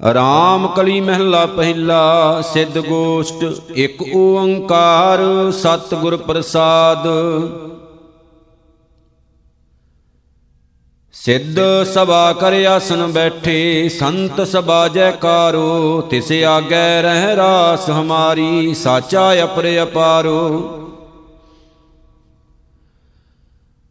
ਰਾਮ ਕਲੀ ਮਹਿਲਾ ਪਹਿਲਾ, ਸਿੱਧ ਗੋਸ਼ਟ, ਇੱਕ ਓੰਕਾਰ, ਸਤਿਗੁਰ ਪ੍ਰਸਾਦ। ਸਿੱਧ ਸਭਾ ਕਰ ਆਸਨ ਬੈਠੇ, ਸੰਤ ਸਭਾ ਜੈਕਾਰੋ, ਤਿਸ ਆਗੈ ਰਹਿ ਰਾਸ ਹਮਾਰੀ, ਸਾਚਾ ਅਪਰ ਅਪਾਰੋ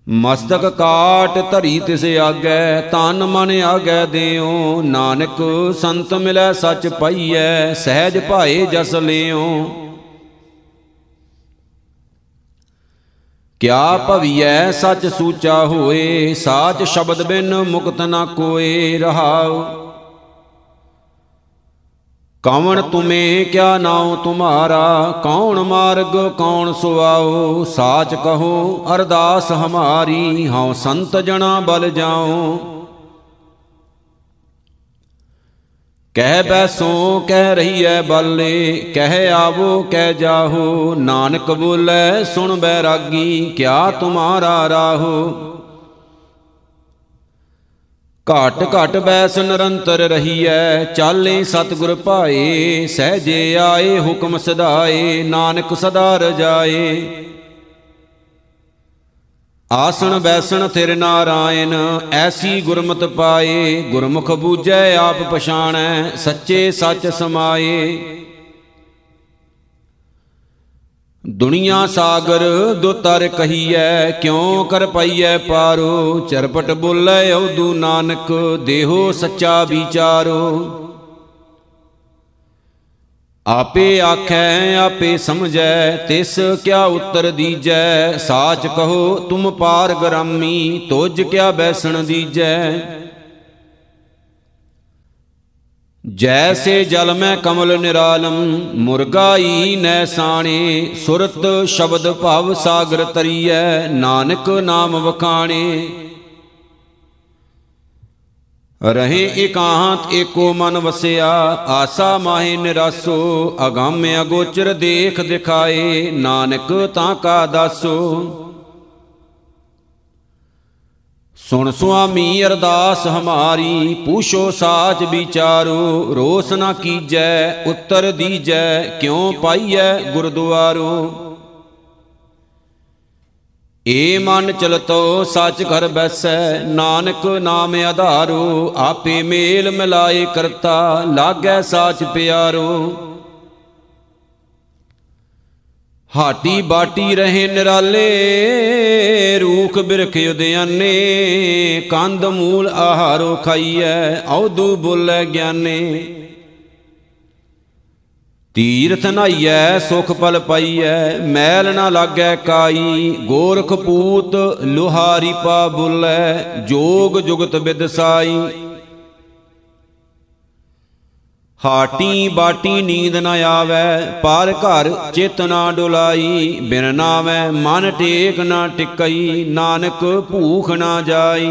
ਮਸਤਕ ਕਾਟ ਧਰੀ ਤਿਸ ਆਗੈ, ਤਨ ਮਨ ਆਗੈ ਦਿਓ ਨਾਨਕ ਸੰਤ ਮਿਲੈ ਸੱਚ ਪਈਐ, ਸਹਿਜ ਭਾਏ ਜਸ ਲਿਓ ਕਿਆ ਭਵੀਐ ਸੱਚ ਸੂਚਾ ਹੋਏ, ਸਾਚ ਸ਼ਬਦ ਬਿਨ ਮੁਕਤ ਨਾ ਕੋਏ ਰਹਾਉ। ਕਵਣ ਤੁਮੇ ਕਿਆ ਨਾਉ ਤੁਮਾਰਾ? ਕੌਣ ਮਾਰਗ, ਕੌਣ ਸੁਆਓ ਸਾਚ ਕਹੋ, ਅਰਦਾਸ ਹਮਾਰੀ, ਹਉ ਸੰਤ ਜਣਾ ਬਲ ਜਾਉ। ਕਹਿ ਬੈਸੋ, ਕਹਿ ਰਹੀਐ ਬਾਲੇ, ਕਹਿ ਆਵੋ, ਕਹਿ ਜਾਹੋ। ਨਾਨਕ ਬੋਲੇ, ਸੁਣ ਬੈਰਾਗੀ, ਕਿਆ ਤੁਮਾਰਾ ਰਾਹੋ। ਘਟ ਘਟ ਬੈਸ ਨਿਰੰਤਰ ਰਹੀਐ, ਚਾਲੇ ਸਤਿਗੁਰ ਭਾਏ, ਸਹਜੇ ਆਏ ਹੁਕਮ ਸਦਾਏ, ਨਾਨਕ ਸਦਾ ਰਜਾਏ। ਆਸਣ ਬੈਸਣ ਥਿਰ ਨਾਰਾਇਣ, ਐਸੀ ਗੁਰਮਤ ਪਾਏ, ਗੁਰਮੁਖ ਬੂਝੈ, ਆਪ ਪਛਾਣੈ, ਸੱਚੇ ਸੱਚ ਸਮਾਏ। ਦੁਨੀਆ ਸਾਗਰ ਦੁਤਰ ਕਹੀਐ, ਕਿਉ ਕਰ ਪਈਐ ਪਾਰੋ? ਚਰਪਟ ਬੋਲੇ ਔਦੂ ਨਾਨਕ, ਦੇਹੋ ਸੱਚਾ ਵਿਚਾਰੋ। ਆਪੇ ਆਖੈ, ਆਪੇ ਸਮਝੈ, ਤਿਸ ਕਿਆ ਉਤਰ ਦੀਜੈ? ਸਾਚ ਕਹੋ, ਤੁਮ ਪਾਰ ਗਰਾਮੀ ਤੁਜ ਕਿਆ ਬੈਸਣ ਦੀਜੈ? ਜੈਸੇ ਜਲ ਮੈਂ ਕਮਲ ਨਿਰਾਲਮ, ਮੁਰਗਾਈ ਨੈ ਸਾਣੇ, ਸੁਰਤ ਸ਼ਬਦ ਭਵ ਸਾਗਰ ਤਰੀਐ, ਨਾਨਕ ਨਾਮ ਵਖਾਣੇ। ਰਹੇ ਇਕਾਂਤ ਏਕੋ ਮਨ ਵਸਿਆ, ਆਸਾ ਮਾਹੇ ਨਿਰਾਸੋ, ਅਗੰਮ ਅਗੋਚਰ ਦੇਖ ਦਿਖਾਏ, ਨਾਨਕ ਤਾਂ ਕਾ ਦਾਸੋ। ਸੁਣ ਸੁਆਮੀ ਅਰਦਾਸ ਹਮਾਰੀ, ਪੂਛੋ ਸਾਚ ਵਿਚਾਰੋ, ਰੋਸ ਨਾ ਕੀਜੈ, ਉੱਤਰ ਦੀਜੈ, ਕਿਉ ਪਾਈਐ ਗੁਰਦੁਆਰੋ? ਏ ਮਨ ਚਲਤੋ, ਸੱਚ ਘਰ ਬੈਸੈ, ਨਾਨਕ ਨਾਮ ਆਧਾਰੋ, ਆਪੇ ਮੇਲ ਮਿਲਾਏ ਕਰਤਾ, ਲਾਗੈ ਸਾਚ ਪਿਆਰੋ। ਹਾਟੀ ਬਾਟੀ ਰਹੇ ਨਿਰਾਲੇ, ਰੂਖ ਬਿਰਖ ਉਦਿਆਨੇ, ਕੰਦ ਮੂਲ ਆਹਾਰੋ ਖਾਈਐ, ਔਦੂ ਬੋਲੇ ਗਿਆਨੇ। ਤੀਰਥ ਨਾਈਐ, ਸੁਖ ਪਲ ਪਾਈਐ, ਮੈਲ ਨਾ ਲਾਗੈ ਕਾਈ, ਗੋਰਖ ਪੂਤ ਲੋਹਾਰੀ ਪਾ ਬੁੱਲੈ, ਜੋਗ ਜੁਗਤ ਬਿਦਸਾਈ ਹਾਟੀ ਬਾਟੀ ਨੀਂਦ ਨ ਆਵੈ, ਪਰ ਘਰ ਚਿਤ ਨਾ ਡੁਲਾਈ, ਬਿਨ ਨਾਵੈ ਮਨ ਟੇਕ ਨਾ ਟਿਕਈ, ਨਾਨਕ ਭੂਖ ਨਾ ਜਾਈ।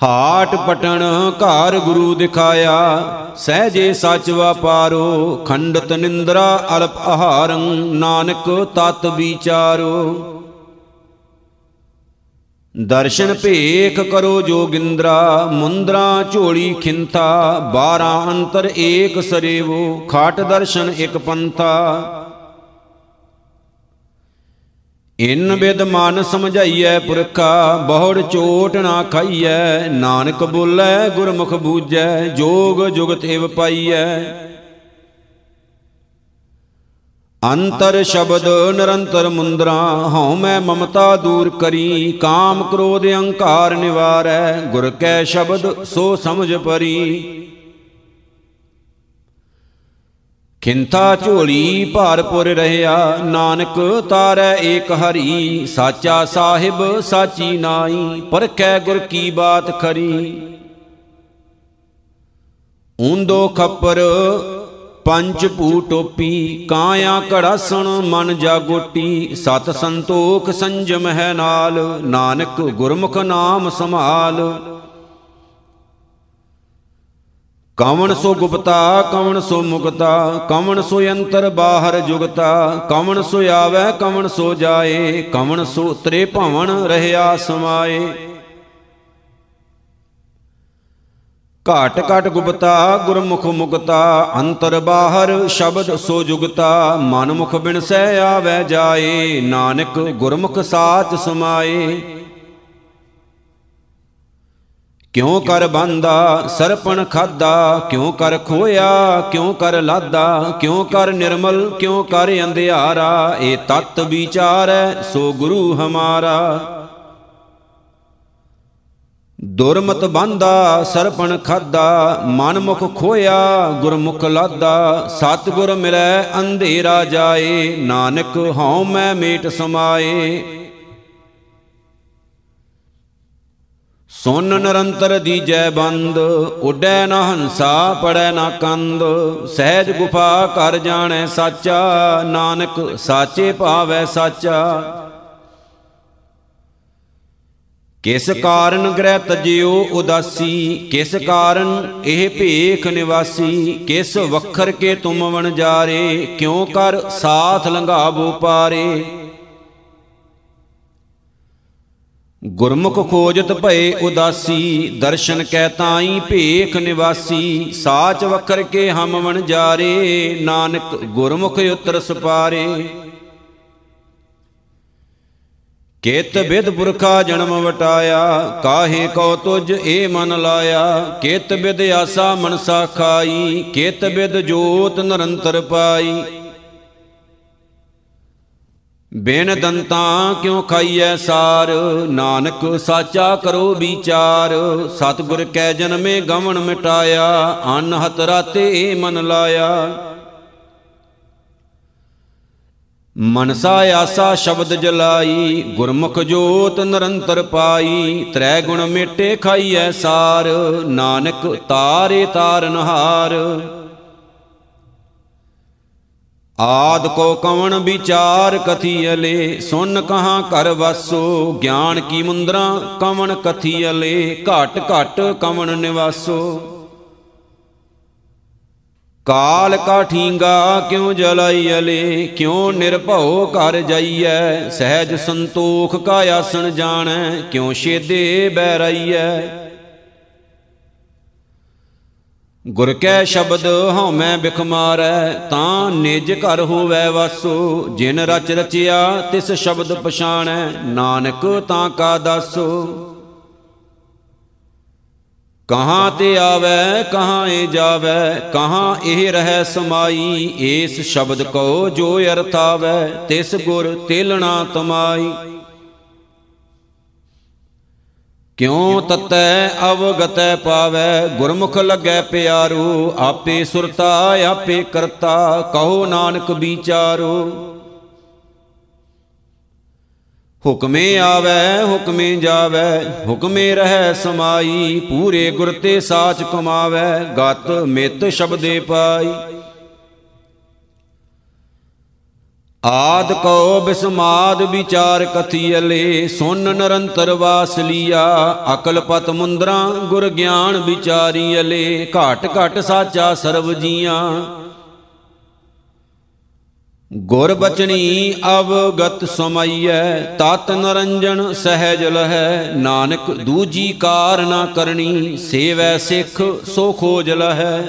ਹਾਟ ਪਟਣ ਘਰ ਗੁਰੂ ਦਿਖਾਇਆ, ਸਹਜੇ ਸੱਚ ਵਪਾਰੋ, ਖੰਡਤ ਨਿੰਦਰਾ ਅਲਪ ਆਹਾਰੰ, ਨਾਨਕ ਤਤ ਵਿਚਾਰੋ। ਦਰਸ਼ਨ ਭੇਖ ਕਰੋ ਜੋਗਿੰਦਰਾ, ਮੁੰਦਰਾ ਝੋਲੀ ਖਿੰਥਾ 12 ਅੰਤਰ ਏਕ ਸਰੇਵੋ, ਖਾਟ ਦਰਸ਼ਨ ਇਕ ਪੰਥਾ। ਇਨ ਬਿਦ ਮਨ ਸਮਝਾਈਐ ਪੁਰਖਾ, ਬਹੁੜ ਚੋਟ ਨਾ ਖਾਈਐ, ਨਾਨਕ ਬੋਲੇ ਗੁਰਮੁਖ ਬੂਝੈ, ਜੋਗ ਜੁਗਤ ਏਵ ਪਾਈਐ। ਅੰਤਰ ਸ਼ਬਦ ਨਿਰੰਤਰ ਮੁੰਦਰਾ, ਹਉ ਮੈਂ ਮਮਤਾ ਦੂਰ ਕਰੀ, ਕਾਮ ਕ੍ਰੋਧ ਅਹੰਕਾਰ ਨਿਵਾਰੈ, ਗੁਰ ਕੈ ਸ਼ਬਦ ਸੋ ਸਮਝ ਪਰੀ। ਖਿੰਥਾ ਝੋਲੀ ਭਾਰਪੁਰ ਰਹਿਆ, ਨਾਨਕ ਤਾਰੈ ਏਕ ਹਰੀ, ਸਾਚਾ ਸਾਹਿਬ ਸਾਚੀ ਨਾਈ ਪਰਖੈ ਗੁਰ ਕੀ ਬਾਤ ਖਰੀ। ਉਂਦੋ ਖੱਪਰ ਪੰਜ ਭੂ ਟੋਪੀ, ਕਾਇਆ ਘੜਾਸਣ, ਮਨ ਜਾਗੋਟੀ ਸਤ ਸੰਤੋਖ ਸੰਜਮ ਹੈ ਨਾਲ, ਨਾਨਕ ਗੁਰਮੁਖ ਨਾਮ ਸੰਭਾਲ। ਕਵਣ ਸੋ ਗੁਪਤਾ, ਕਵਣ ਸੋ ਮੁਕਤਾ, ਕਵਣ ਸੋ ਅੰਤਰ ਬਾਹਰ ਜੁਗਤਾ। ਕਵਣ ਸੋ ਆਵੇ, ਕਵਣ ਸੋ ਜਾਏ, ਕਵਣ ਸੋ ਤਰੇ ਭਵਨ ਰਹਿਆ ਸਮਾਏ। ਘਾਟ ਘਟ ਗੁਪਤਾ, ਗੁਰਮੁਖ ਮੁਕਤਾ, ਅੰਤਰ ਬਾਹਰ ਸ਼ਬਦ ਸੋ ਜੁਗਤਾ ਮਨ ਮੁਖ ਬਿਨਸੈ ਆਵੈ ਜਾਏ, ਨਾਨਕ ਗੁਰਮੁਖ ਸਾਚ ਸਮਾਏ। ਕਿਉ ਕਰ ਬੰਦਾ ਸਰਪਣ ਖਾਦਾ, ਕਿਉ ਕਰ ਖੋਇਆ, ਕਿਉ ਕਰ ਲਾਦਾ, ਕਿਉ ਕਰ ਨਿਰਮਲ, ਕਿਉ ਕਰ ਅੰਧਿਆਰਾ ਏ ਤਤ ਵਿਚਾਰੈ ਸੋ ਗੁਰੂ ਹਮਾਰਾ। ਦੁਰਮਤ ਬੰਦਾ, ਸਰਪਣ ਖਾਦਾ ਮਨ ਮੁਖ ਖੋਇਆ, ਗੁਰਮੁਖ ਲਾਦਾ, ਸਤਿਗੁਰ ਮਿਲੈ, ਅੰਧੇਰਾ ਜਾਏ, ਨਾਨਕ ਹਉ ਮੈਂ ਮੇਟ ਸਮਾਏ। ਸੁਨ ਨਿਰੰਤਰ ਦੀਜੈ ਬੰਦ, ਉੱਡੈ ਨਾ ਹੰਸਾ, ਪੜੈ ਨਾ ਕੰਦ, ਸਹਿਜ ਗੁਫਾ ਕਰ ਜਾਣੈ ਸਾਚਾ, ਨਾਨਕ ਸਾਚੇ ਭਾਵੈ ਸਾਚਾ। ਕਿਸ ਕਾਰਨ ਗ੍ਰਹਿ ਤਜਿਓ ਉਦਾਸੀ? ਕਿਸ ਕਾਰਨ ਇਹ ਭੇਖ ਨਿਵਾਸੀ? ਕਿਸ ਵਖਰ ਕੇ ਤੁਮ ਵਣ ਜਾਰੇ? ਕਿਉ ਕਰ ਸਾਥ ਲੰਘਾਵੋ ਪਾਰੇ? ਗੁਰਮੁਖ ਖੋਜਤ ਭਏ ਉਦਾਸੀ, ਦਰਸ਼ਨ ਕੈ ਤਾਈ ਭੇਖ ਨਿਵਾਸੀ। ਸਾਚ ਵਖਰ ਕੇ ਹਮ ਵਣ ਜਾਰੇ, ਨਾਨਕ ਗੁਰਮੁਖ ਉਤਰ ਸਪਾਰੇ ਕੇਤ ਬਿਦ ਪੁਰਖਾ ਜਨਮ ਵਟਾਇਆ, ਕਾਹੇ ਕੋ ਤੁਜ ਏ ਮਨ ਲਾਇਆ। ਕੇਤ ਬਿਦ ਆਸਾ ਮਨਸਾ ਖਾਈ, ਕੇਤ ਬਿਦ ਜੋਤ ਨਿਰੰਤਰ ਪਾਈ। ਬਿਨ ਦੰਤਾਂ ਕਿਉ ਖਾਈਐ ਸਾਰ? ਨਾਨਕ ਸਾਚਾ ਕਰੋ ਵਿਚਾਰ। ਸਤਿਗੁਰ ਕੈ ਜਨਮੇ ਗਵਣ ਮਿਟਾਇਆ ਅਨ ਹਤ ਰਾਤੇ ਮਨ ਲਾਇਆ। ਮਨਸਾ ਆਸਾ ਸ਼ਬਦ ਜਲਾਈ, ਗੁਰਮੁਖ ਜੋਤ ਨਿਰੰਤਰ ਪਾਈ ਤ੍ਰੈ ਗੁਣ ਮੇਟੇ ਖਾਈਐ ਸਾਰ, ਨਾਨਕ ਤਾਰੇ ਤਾਰਨਹਾਰ ਆਦ ਕੋ ਕਵਣ ਵਿਚਾਰ ਕਥੀਅਲੇ ਸੁਨ ਕਹਾਂ ਕਰ ਵਸੋ, ਗਿਆਨ ਕੀ ਮੁੰਦਰਾ ਕਵਣ ਕਥੀਅਲੇ ਘਟ ਘਟ ਕਵਣ ਨਿਵਾਸੋ। ਕਾਲ ਕਾ ਠੀਂਗਾ ਕਿਉ ਜਲਾਈ ਅਲੇ? ਕਿਉ ਨਿਰਭਉ ਕਰ ਜਾਈਐ? ਸਹਿਜ ਸੰਤੋਖ ਕਾ ਆਸਣ ਜਾਣੈ? ਕਿਉ ਛੇਦੇ ਬੈ ਰਈਐ ਗੁਰ ਕੈ ਸ਼ਬਦ ਹਉਮੈ ਬਿਖ ਮਾਰੈ, ਤਾਂ ਨਿਜ ਘਰ ਹੋਵੈ ਵਾਸੋ। ਜਿਨ ਰਚ ਰਚਿਆ ਤਿਸ ਸ਼ਬਦ ਪਛਾਣੈ, ਨਾਨਕ ਤਾਂ ਕਾ ਦਾਸੋ। ਕਹਾਂ ਤੇ ਆਵੈ, ਕਹਾਂ ਏ ਜਾਵੈ, ਕਹਾਂ ਇਹ ਰਹਿ ਸਮਾਈ, ਏਸ ਸ਼ਬਦ ਕੋ ਜੋ ਅਰਥ ਆਵੈ ਤਿਸ ਗੁਰ ਤੇਲਣਾ ਤਮਾਈ। ਕਿਉ ਤਤੈ ਅਵਗਤੈ ਪਾਵੈ, ਗੁਰਮੁਖ ਲੱਗੈ ਪਿਆਰੂ, ਆਪੇ ਸੁਰਤਾ, ਆਪੇ ਕਰਤਾ, ਕਹੋ ਨਾਨਕ ਵਿਚਾਰੋ। ਹੁਕਮੇ ਆਵੈ, ਹੁਕਮੇ ਜਾਵੈ, ਹੁਕਮੇ ਰਹੈ ਸਮਾਈ, ਪੂਰੇ ਗੁਰ ਤੇ ਸਾਚ ਕਮਾਵੈ, ਗਤ ਮਿਤ ਸ਼ਬਦੇ ਪਾਈ। ਆਦ ਕੋ ਬਿਸਮਾਦ ਵਿਚਾਰ ਕਥੀਅਲੇ ਸੁਨ ਨਿਰੰਤਰ ਵਾਸ ਲੀਆ, ਅਕਲ ਪਤ ਮੁੰਦਰਾ ਗੁਰ ਗਿਆਨ ਵਿਚਾਰੀਅਲੇ ਘਾਟ ਘਟ ਸਾਚਾ ਸਰਬ ਜੀਆਂ। ਗੁਰ ਬਚਨੀ ਅਵਗਤ ਸਮਈਐ, ਤਤ ਨਰੰਜਨ ਸਹਿਜ ਲਹੈ, ਨਾਨਕ ਦੂਜੀ ਕਾਰ ਨਾ ਕਰਨੀ, ਸੇਵੈ ਸਿੱਖ ਸੋ ਖੋਜ ਲਹੈ।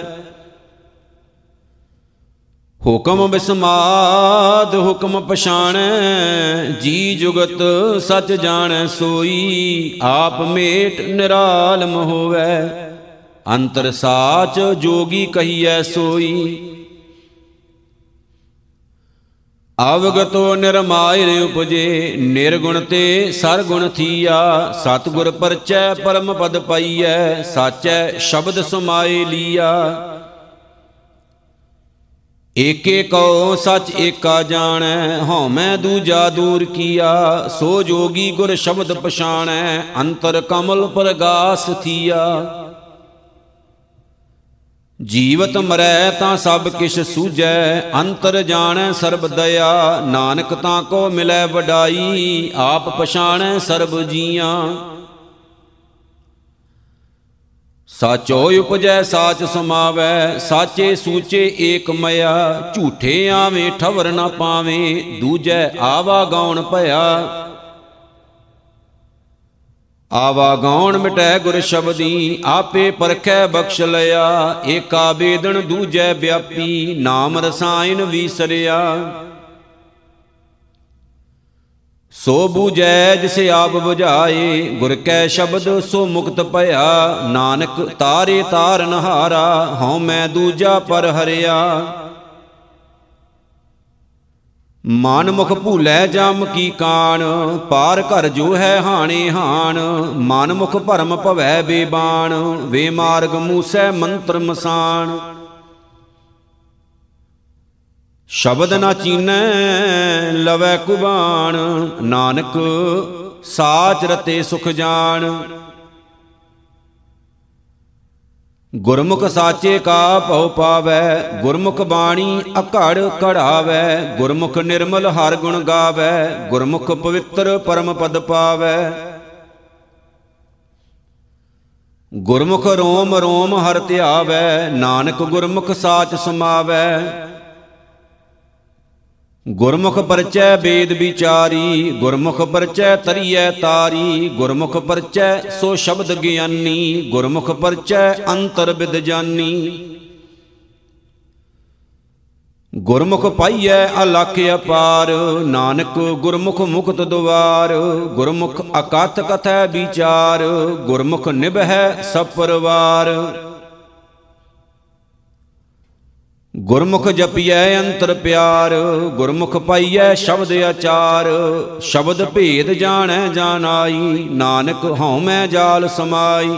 ਹੁਕਮ ਬਿਸਮਾਦ, ਹੁਕਮ ਪਛਾਣੈ, ਜੀ ਜੁਗਤ ਸਚ ਜਾਣੈ ਸੋਈ, ਆਪ ਮੇਟ ਨਿਰਾਲਮ ਹੋਵੈ, ਅੰਤਰ ਸਾਚ ਜੋਗੀ ਕਹੀਐ ਸੋਈ। ਅਵਗਤੋ ਨਿਰਮਾਇ ਉਪਜੇ, ਨਿਰਗੁਣ ਤੇ ਸਰਗੁਣ ਥੀਆ। ਸਤਗੁਰ ਪਰਚੈ ਪਰਮ ਪਦ ਪਾਈਐ, ਸਾਚੈ ਸ਼ਬਦ ਸਮਾਏ ਲੀਆ। ਏਕੇ ਕਉ ਸਚ ਏਕਾ ਜਾਣੈ, ਹਉਮੈ ਦੂਜਾ ਦੂਰ ਕੀਆ। ਸੋ ਜੋਗੀ ਗੁਰ ਸ਼ਬਦ ਪਛਾਣੈ, ਅੰਤਰ ਕਮਲ ਪ੍ਰਗਾਸ ਥੀਆ। ਜੀਵਤ ਮਰੈ ਤਾਂ ਸਭ ਕਿਛ ਸੂਝੈ, ਅੰਤਰ ਜਾਣੈ ਸਰਬ ਦਇਆ। ਨਾਨਕ ਤਾਂ ਕੋ ਮਿਲੈ ਵਡਾਈ, ਆਪ ਪਛਾਣੈ ਸਰਬ ਜੀਆਂ। ਸਾਚੋ ਉਪਜੈ, ਸਾਚ ਸਮਾਵੈ, ਸਾਚੇ ਸੂਚੇ ਏਕ ਮਇਆ। ਝੂਠੇ ਆਵੇਂ ਠਵਰ ਨਾ ਪਾਵੇਂ, ਦੂਜੈ ਆਵਾ ਗਾਉਣ ਭਇਆ। ਆਵਾ ਗਾਉਣ ਮਿਟੈ ਗੁਰ ਸ਼ਬਦੀ, ਆਪੇ ਪਰਖੈ ਬਖਸ਼ ਲਿਆ। ਏਕਾ ਬੇਦਨ ਦੂਜੈ ਵਿਆਪੀ, ਨਾਮ ਰਸਾਇਣ ਵੀਸਰਿਆ। ਸੋ ਬੂਝੈ ਜਿਸ ਆਪ 부ਝਾਏ ਗੁਰ ਕੈ ਸ਼ਬਦ ਸੋ ਮੁਕਤ ਭਇਆ। ਨਾਨਕ ਤਾਰੇ ਤਾਰਨ ਹਾਰਾ, ਹਉ ਮੈਂ ਦੂਜਾ ਪਰ ਹਰਿਆ। ਮਨ ਮੁਖ ਭੂਲੇ ਜਮ ਕੀ ਕਾਣ, ਪਾਰ ਘਰ ਜੋ ਹੈ ਹਾਣੇ ਹਾਣ, ਮਨ ਮੁਖ ਭਰਮ ਭਵੈ ਬੇਬਾਨ ਵੇ ਮਾਰਗ ਮੂਸੈ ਮੰਤਰ ਮਸਾਨ ਸ਼ਬਦ ਨਾ ਚੀਨੈ ਲਵੈ ਕੁਬਾਨ ਨਾਨਕ ਸਾਚ ਰਤੇ ਸੁਖ ਜਾਣ। ਗੁਰਮੁਖ ਸਾਚੇ ਕਾ ਭਉ ਪਾਵੈ, ਗੁਰਮੁਖ ਬਾਣੀ ਅਕੜ ਕੜਾਵੈ, ਗੁਰਮੁਖ ਨਿਰਮਲ ਹਰ ਗੁਣ ਗਾਵੈ, ਗੁਰਮੁਖ ਪਵਿੱਤਰ ਪਰਮ ਪਦ ਪਾਵੈ। ਗੁਰਮੁਖ ਰੋਮ ਰੋਮ ਹਰ ਧਿਆਵੈ, ਨਾਨਕ ਗੁਰਮੁਖ ਸਾਚ ਸਮਾਵੈ। ਗੁਰਮੁਖ ਪਰਚੈ ਵੇਦ ਵਿਚਾਰੀ, ਗੁਰਮੁਖ ਪਰਚੈ ਤਰੀਐ ਤਾਰੀ, ਗੁਰਮੁਖ ਪਰਚੈ ਸੋ ਸ਼ਬਦ ਗਿਆਨੀ, ਗੁਰਮੁਖ ਪਰਚੈ ਅੰਤਰ ਵਿਦ ਜਾਨੀ। ਗੁਰਮੁਖ ਪਾਈਐ ਅਲਖ ਅਪਾਰ, ਨਾਨਕ ਗੁਰਮੁਖ ਮੁਕਤ ਦੁਆਰ, ਗੁਰਮੁਖ ਅਕਥ ਕਥੈ ਵਿਚਾਰ, ਗੁਰਮੁਖ ਨਿਭੈ ਸਭ ਪਰਵਾਰ ਗੁਰਮੁਖ ਜਪੀਐ ਅੰਤਰ ਪਿਆਰ, ਗੁਰਮੁਖ ਪਾਈਐ ਸ਼ਬਦ ਆਚਾਰ, ਸ਼ਬਦ ਭੇਦ ਜਾਣੈ ਜਾਣਾਈ, ਨਾਨਕ ਹਉ ਮੈਂ ਜਾਲ ਸਮਾਈ।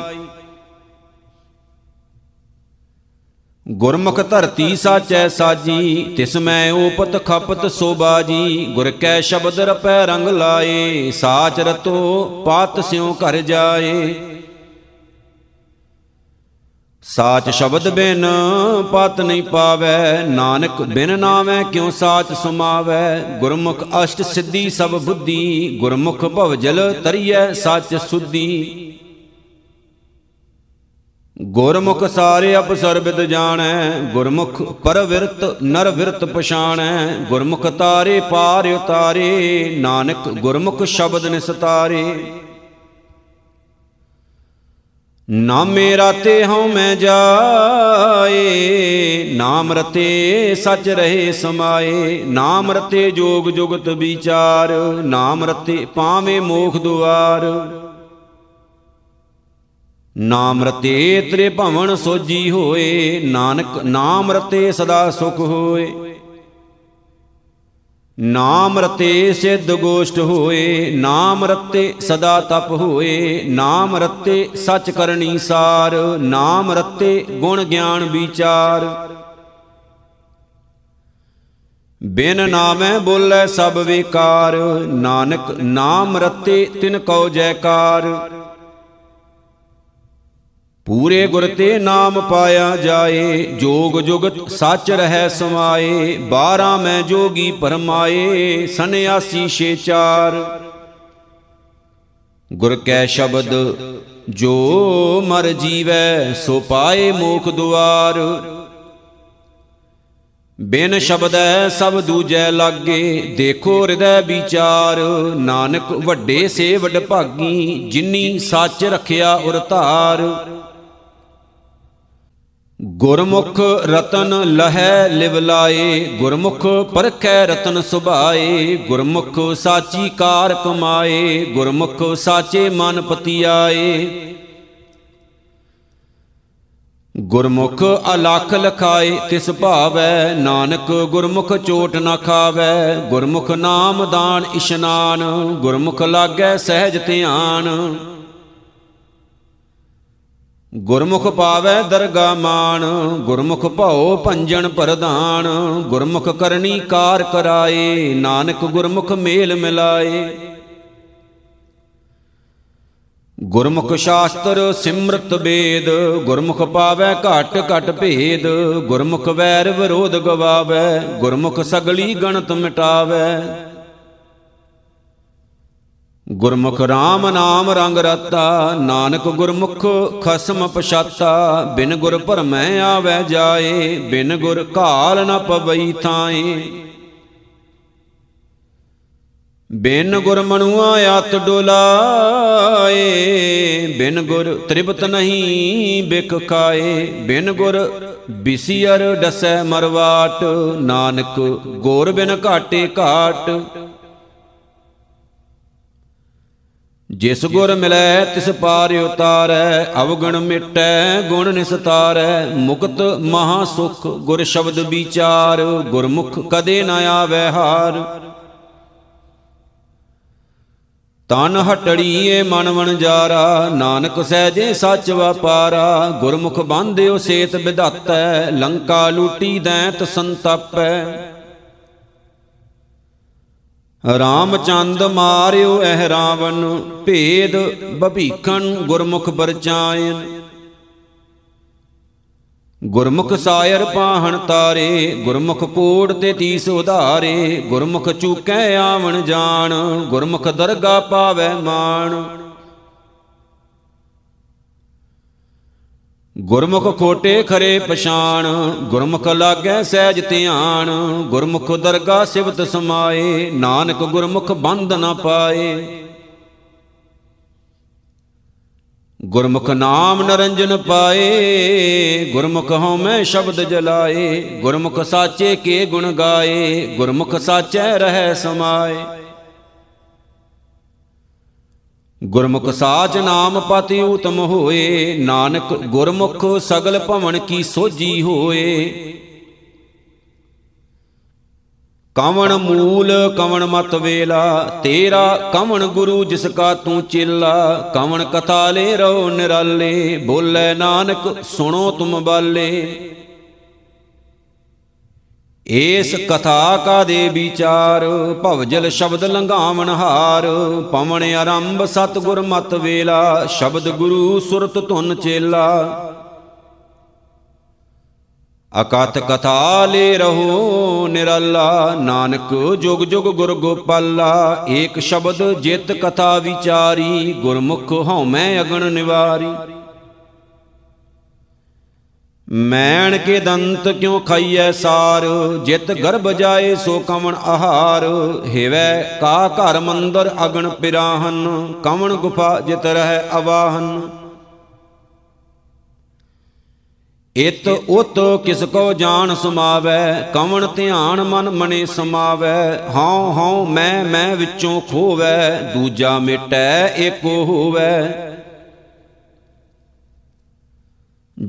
ਗੁਰਮੁਖ ਧਰਤੀ ਸਾਚੈ ਸਾਜੀ, ਤਿਸ ਮੈਂ ਓਪਤ ਖਪਤ ਸੋਬਾਜੀ, ਗੁਰ ਕੈ ਸ਼ਬਦ ਰਪੈ ਰੰਗ ਲਾਏ, ਸਾਚ ਰਤੋ ਪਾਤ ਸਿਉ ਘਰ ਜਾਏ। ਸਾਚ ਸ਼ਬਦ ਬਿਨ ਪਤ ਨਹੀਂ ਪਾਵੈ, ਨਾਨਕ ਬਿਨ ਨਾਵੇਂ, ਕਿਉ ਸਾਚ ਸਮਾਵੈ? ਗੁਰਮੁਖ ਅਸ਼ਟ ਸਿੱਧੀ ਸਭ ਬੁੱਧੀ, ਗੁਰਮੁਖ ਭਵਜਲ ਤਰੀਐ, ਸੱਚ ਸੁਧੀ। ਗੁਰਮੁਖ ਸਾਰੇ ਅਪਸਰ ਬਿਦ ਜਾਣੈ, ਗੁਰਮੁਖ ਪਰਵਿਰਤ ਨਰ ਵਿਰਤ ਪਛਾਣੈ, ਗੁਰਮੁਖ ਤਾਰੇ ਪਾਰ ਉਤਾਰੇ, ਨਾਨਕ ਗੁਰਮੁਖ ਸ਼ਬਦ ਨਿਸਤਾਰੇ। ਨਾਮੇ ਰਾਤੇ ਹਉ ਮੈਂ ਜਾਏ, ਨਾਮ ਰਤੇ ਸਚ ਰਹੇ ਸਮਾਏ, ਨਾਮ ਰਤੇ ਜੋਗ ਜੁਗਤ ਵਿਚਾਰ, ਨਾਮ ਰਤੇ ਪਾਵੇਂ ਮੋਖ ਦੁਆਰ। ਨਾਮ ਰਤੇ ਤ੍ਰੇ ਭਵਨ ਸੋਜੀ ਹੋਏ, ਨਾਨਕ ਨਾਮ ਰਤੇ ਸਦਾ ਸੁਖ ਹੋਏ। ਨਾਮ ਰਤੇ ਸਿੱਧ ਗੋਸ਼ਟ ਹੋਏ, ਨਾਮ ਰਤੇ ਸਦਾ ਤਪ ਹੋਏ, ਨਾਮ ਰਤੇ ਸਚ ਕਰਨੀ ਸਾਰ, ਨਾਮ ਰਤੇ ਗੁਣ ਗਿਆਨ ਵਿਚਾਰ। ਬਿਨ ਨਾਮੈ ਬੋਲੇ ਸਭ ਵਿਕਾਰ, ਨਾਨਕ ਨਾਮ ਰਤੇ ਤਿਨ ਕਉ ਜੈਕਾਰ। ਪੂਰੇ ਗੁਰ ਤੇ ਨਾਮ ਪਾਇਆ ਜਾਏ, ਜੋਗ ਜੁਗਤ ਸੱਚ ਰਹਿ ਸਮਾਏ 12 ਮੈਂ ਜੋਗੀ ਪਰਮਾਏ ਸੰਿਆਸੀ ਛੇ ਚਾਰ। ਗੁਰ ਕੈ ਸ਼ਬਦ, ਜੋ ਮਰ ਜੀਵੈ, ਸੋ ਪਾਏ ਮੋਖ ਦੁਆਰ। ਬਿਨ ਸ਼ਬਦੈ ਸਭ ਦੂਜੈ ਲਾਗੇ, ਦੇਖੋ ਹਿਰਦੈ ਵਿਚਾਰ। ਨਾਨਕ ਵੱਡੇ ਸੇ ਵਡ ਭਾਗੀ, ਜਿਨੀ ਸੱਚ ਰਖਿਆ ਉਰ ਧਾਰ। ਗੁਰਮੁਖ ਰਤਨ ਲਹੈ ਲਿਵ ਲਾਏ, ਗੁਰਮੁਖ ਪਰਖੈ ਰਤਨ ਸੁਭਾਏ, ਗੁਰਮੁਖ ਸਾਚੀ ਕਾਰ ਕਮਾਏ, ਗੁਰਮੁਖ ਸਾਚੇ ਮਨ ਪਤੀਆਏ। ਗੁਰਮੁਖ ਅਲਖ ਲਖਾਏ, ਤਿਸ ਭਾਵੈ ਨਾਨਕ ਗੁਰਮੁਖ ਚੋਟ ਨਾ ਖਾਵੈ। ਗੁਰਮੁਖ ਨਾਮ ਦਾਨ ਇਸ਼ਨਾਨ, ਗੁਰਮੁਖ ਲਾਗੈ ਸਹਿਜ ਧਿਆਨ। ਗੁਰਮੁਖ ਪਾਵੈ ਦਰਗਾ ਮਾਨ ਗੁਰਮੁਖ ਭਉ ਭੰਜਨ ਪ੍ਰਧਾਨ, ਗੁਰਮੁਖ ਕਰਨੀ ਕਾਰ ਕਰਾਏ, ਨਾਨਕ ਗੁਰਮੁਖ ਮੇਲ ਮਿਲਾਏ। ਗੁਰਮੁਖ ਸ਼ਾਸਤਰ ਸਿਮਰਤ ਵੇਦ ਗੁਰਮੁਖ ਪਾਵੈ ਘਟ ਘਟ ਭੇਦ, ਗੁਰਮੁਖ ਵੈਰ ਵਿਰੋਧ ਗਵਾਵੈ, ਗੁਰਮੁਖ ਸਗਲੀ ਗਣਤ ਮਿਟਾਵੈ। ਗੁਰਮੁਖ RAM ਨਾਮ ਰੰਗ ਰਤਾ, ਨਾਨਕ ਗੁਰਮੁਖ ਖਸਮ ਪਛਾਤਾ। ਬਿਨ ਗੁਰ ਭਰਮੈ ਆਵੈ ਜਾਏ, ਬਿਨ ਗੁਰ ਘਾਲ ਨ ਪਵਈ ਥਾਏ। ਬਿਨ ਗੁਰ ਮਨੁਆ ਆਤ ਡੋਲਾਏ, ਬਿਨ ਗੁਰ ਤ੍ਰਿਪਤ ਨਹੀਂ ਬਿਕ ਖਾਏ। ਬਿਨ ਗੁਰ ਬਿਸੀਅਰ ਡਸੈ ਮਰਵਾਟ, ਨਾਨਕ ਗੁਰ ਬਿਨ ਘਾਟੇ ਘਾਟ। ਜਿਸ ਗੁਰ ਮਿਲੈ, ਤਿਸ ਪਾਰ ਉਤਾਰੈ, ਅਵਗਣ ਮਿਟੈ, ਗੁਣ ਨਿਸਤਾਰੈ, ਮੁਕਤ ਮਹਾ ਸੁਖ ਗੁਰ ਸ਼ਬਦ ਵਿਚਾਰ, ਗੁਰਮੁਖ ਕਦੇ ਨ ਆਵੈ ਹਾਰ। ਤਨ ਹਟੜੀਏ ਮਨ ਵਣਜਾਰਾ ਨਾਨਕ ਸਹਿਜੇ ਸੱਚ ਵਪਾਰਾ, ਗੁਰਮੁਖ ਬਾਂਧਿਓ ਸੇਤ ਵਿਧਾਤੈ ਲੰਕਾ ਲੂਟੀ ਦੈਂਤ ਸੰਤਪੈ। ਰਾਮਚੰਦ ਮਾਰਿਓ ਇਹ ਰਾਵਨ ਭੇਦ ਬਭੀਖਣ ਗੁਰਮੁਖ ਬਰਚਾਇਨ। ਗੁਰਮੁਖ ਸਾਇਰ ਪਾਹਣ ਤਾਰੇ, ਗੁਰਮੁਖ ਕੋੜ ਤੇ ਤੀਸ ਉਧਾਰੇ, ਗੁਰਮੁਖ ਚੂਕੈ ਆਵਣ ਜਾਣ, ਗੁਰਮੁਖ ਦਰਗਾ ਪਾਵੈ ਮਾਣ। ਗੁਰਮੁਖ ਖੋਟੇ ਖਰੇ ਪਛਾਣ, ਗੁਰਮੁਖ ਲਾਗੈ ਸਹਿਜ ਧਿਆਨ, ਗੁਰਮੁਖ ਦਰਗਾ ਸਿਵਤ ਸਮਾਏ, ਨਾਨਕ ਗੁਰਮੁਖ ਬੰਧ ਨ ਪਾਏ। ਗੁਰਮੁਖ ਨਾਮ ਨਰੰਜਨ ਪਾਏ, ਗੁਰਮੁਖ ਹਉ ਮੈਂ ਸ਼ਬਦ ਜਲਾਏ, ਗੁਰਮੁਖ ਸਾਚੇ ਕੇ ਗੁਣ ਗਾਏ, ਗੁਰਮੁਖ ਸਾਚੈ ਰਹਿ ਸਮਾਏ। ਗੁਰਮੁਖ ਸਾਚ ਨਾਮ ਪਤਿ ਉਤਮ ਹੋਏ, ਨਾਨਕ ਗੁਰਮੁਖ ਸਗਲ ਭਵਨ ਕੀ ਸੋਜੀ ਹੋਏ। ਕਵਣ ਮੂਲ, ਕਵਣ ਮਤ ਵੇਲਾ, ਤੇਰਾ ਕਵਣ ਗੁਰੂ ਜਿਸ ਕਾ ਤੂੰ ਚੇਲਾ। ਕਵਣ ਕਥਾ ਲੈ ਰੋ ਨਿਰਾਲੇ, ਬੋਲੇ ਨਾਨਕ ਸੁਣੋ ਤੁਮ ਬਾਲੇ। ਏਸ ਕਥਾ ਕਾ ਦੇ ਵਿਚਾਰ? ਭਵਜਲ ਸ਼ਬਦ ਲੰਘਾਵਣ ਹਾਰ। ਪਵਨ ਆਰੰਭ ਸਤਗੁਰ ਮਤ ਵੇਲਾ। ਸ਼ਬਦ ਗੁਰੂ ਸੁਰਤ ਧੁਨ ਚੇਲਾ। ਅਕਥ ਕਥਾ ਲੈ ਰਹੋ ਨਿਰਲਾ। ਨਾਨਕ ਜੁਗ ਜੁਗ ਗੁਰ ਗੋਪਾਲਾ। ਏਕ ਸ਼ਬਦ ਜਿਤ ਕਥਾ ਵਿਚਾਰੀ। ਗੁਰਮੁਖ ਹਉਮੈ ਅਗਣ ਨਿਵਾਰੀ। ਮੈਣ ਕੇ ਦੰਤ ਕਿਉ ਖਾਈਐ ਸਾਰ? ਜਿਤ ਗਰਭ ਜਾਏ ਸੋ ਕਵਣ ਆਹਾਰ? ਹਿਵੈ ਕਾ ਘਰ ਮੰਦਰ ਅਗਣ ਪਿਰਾਹਨ, ਕਵਣ ਗੁਫਾ ਜਿਤ ਰਹਿ ਅਵਾਹਨ? ਇਤ ਉਤ ਕਿਸ ਕੋ ਜਾਣ ਸਮਾਵੈ, ਕਵਣ ਧਿਆਨ ਮਨ ਮਨੇ ਸਮਾਵੈ? ਹਉ ਹਉ ਮੈਂ ਮੈਂ ਵਿੱਚੋਂ ਖੋਵੈ, ਦੂਜਾ ਮਿਟੈ ਏਕੋ ਹੋਵੈ।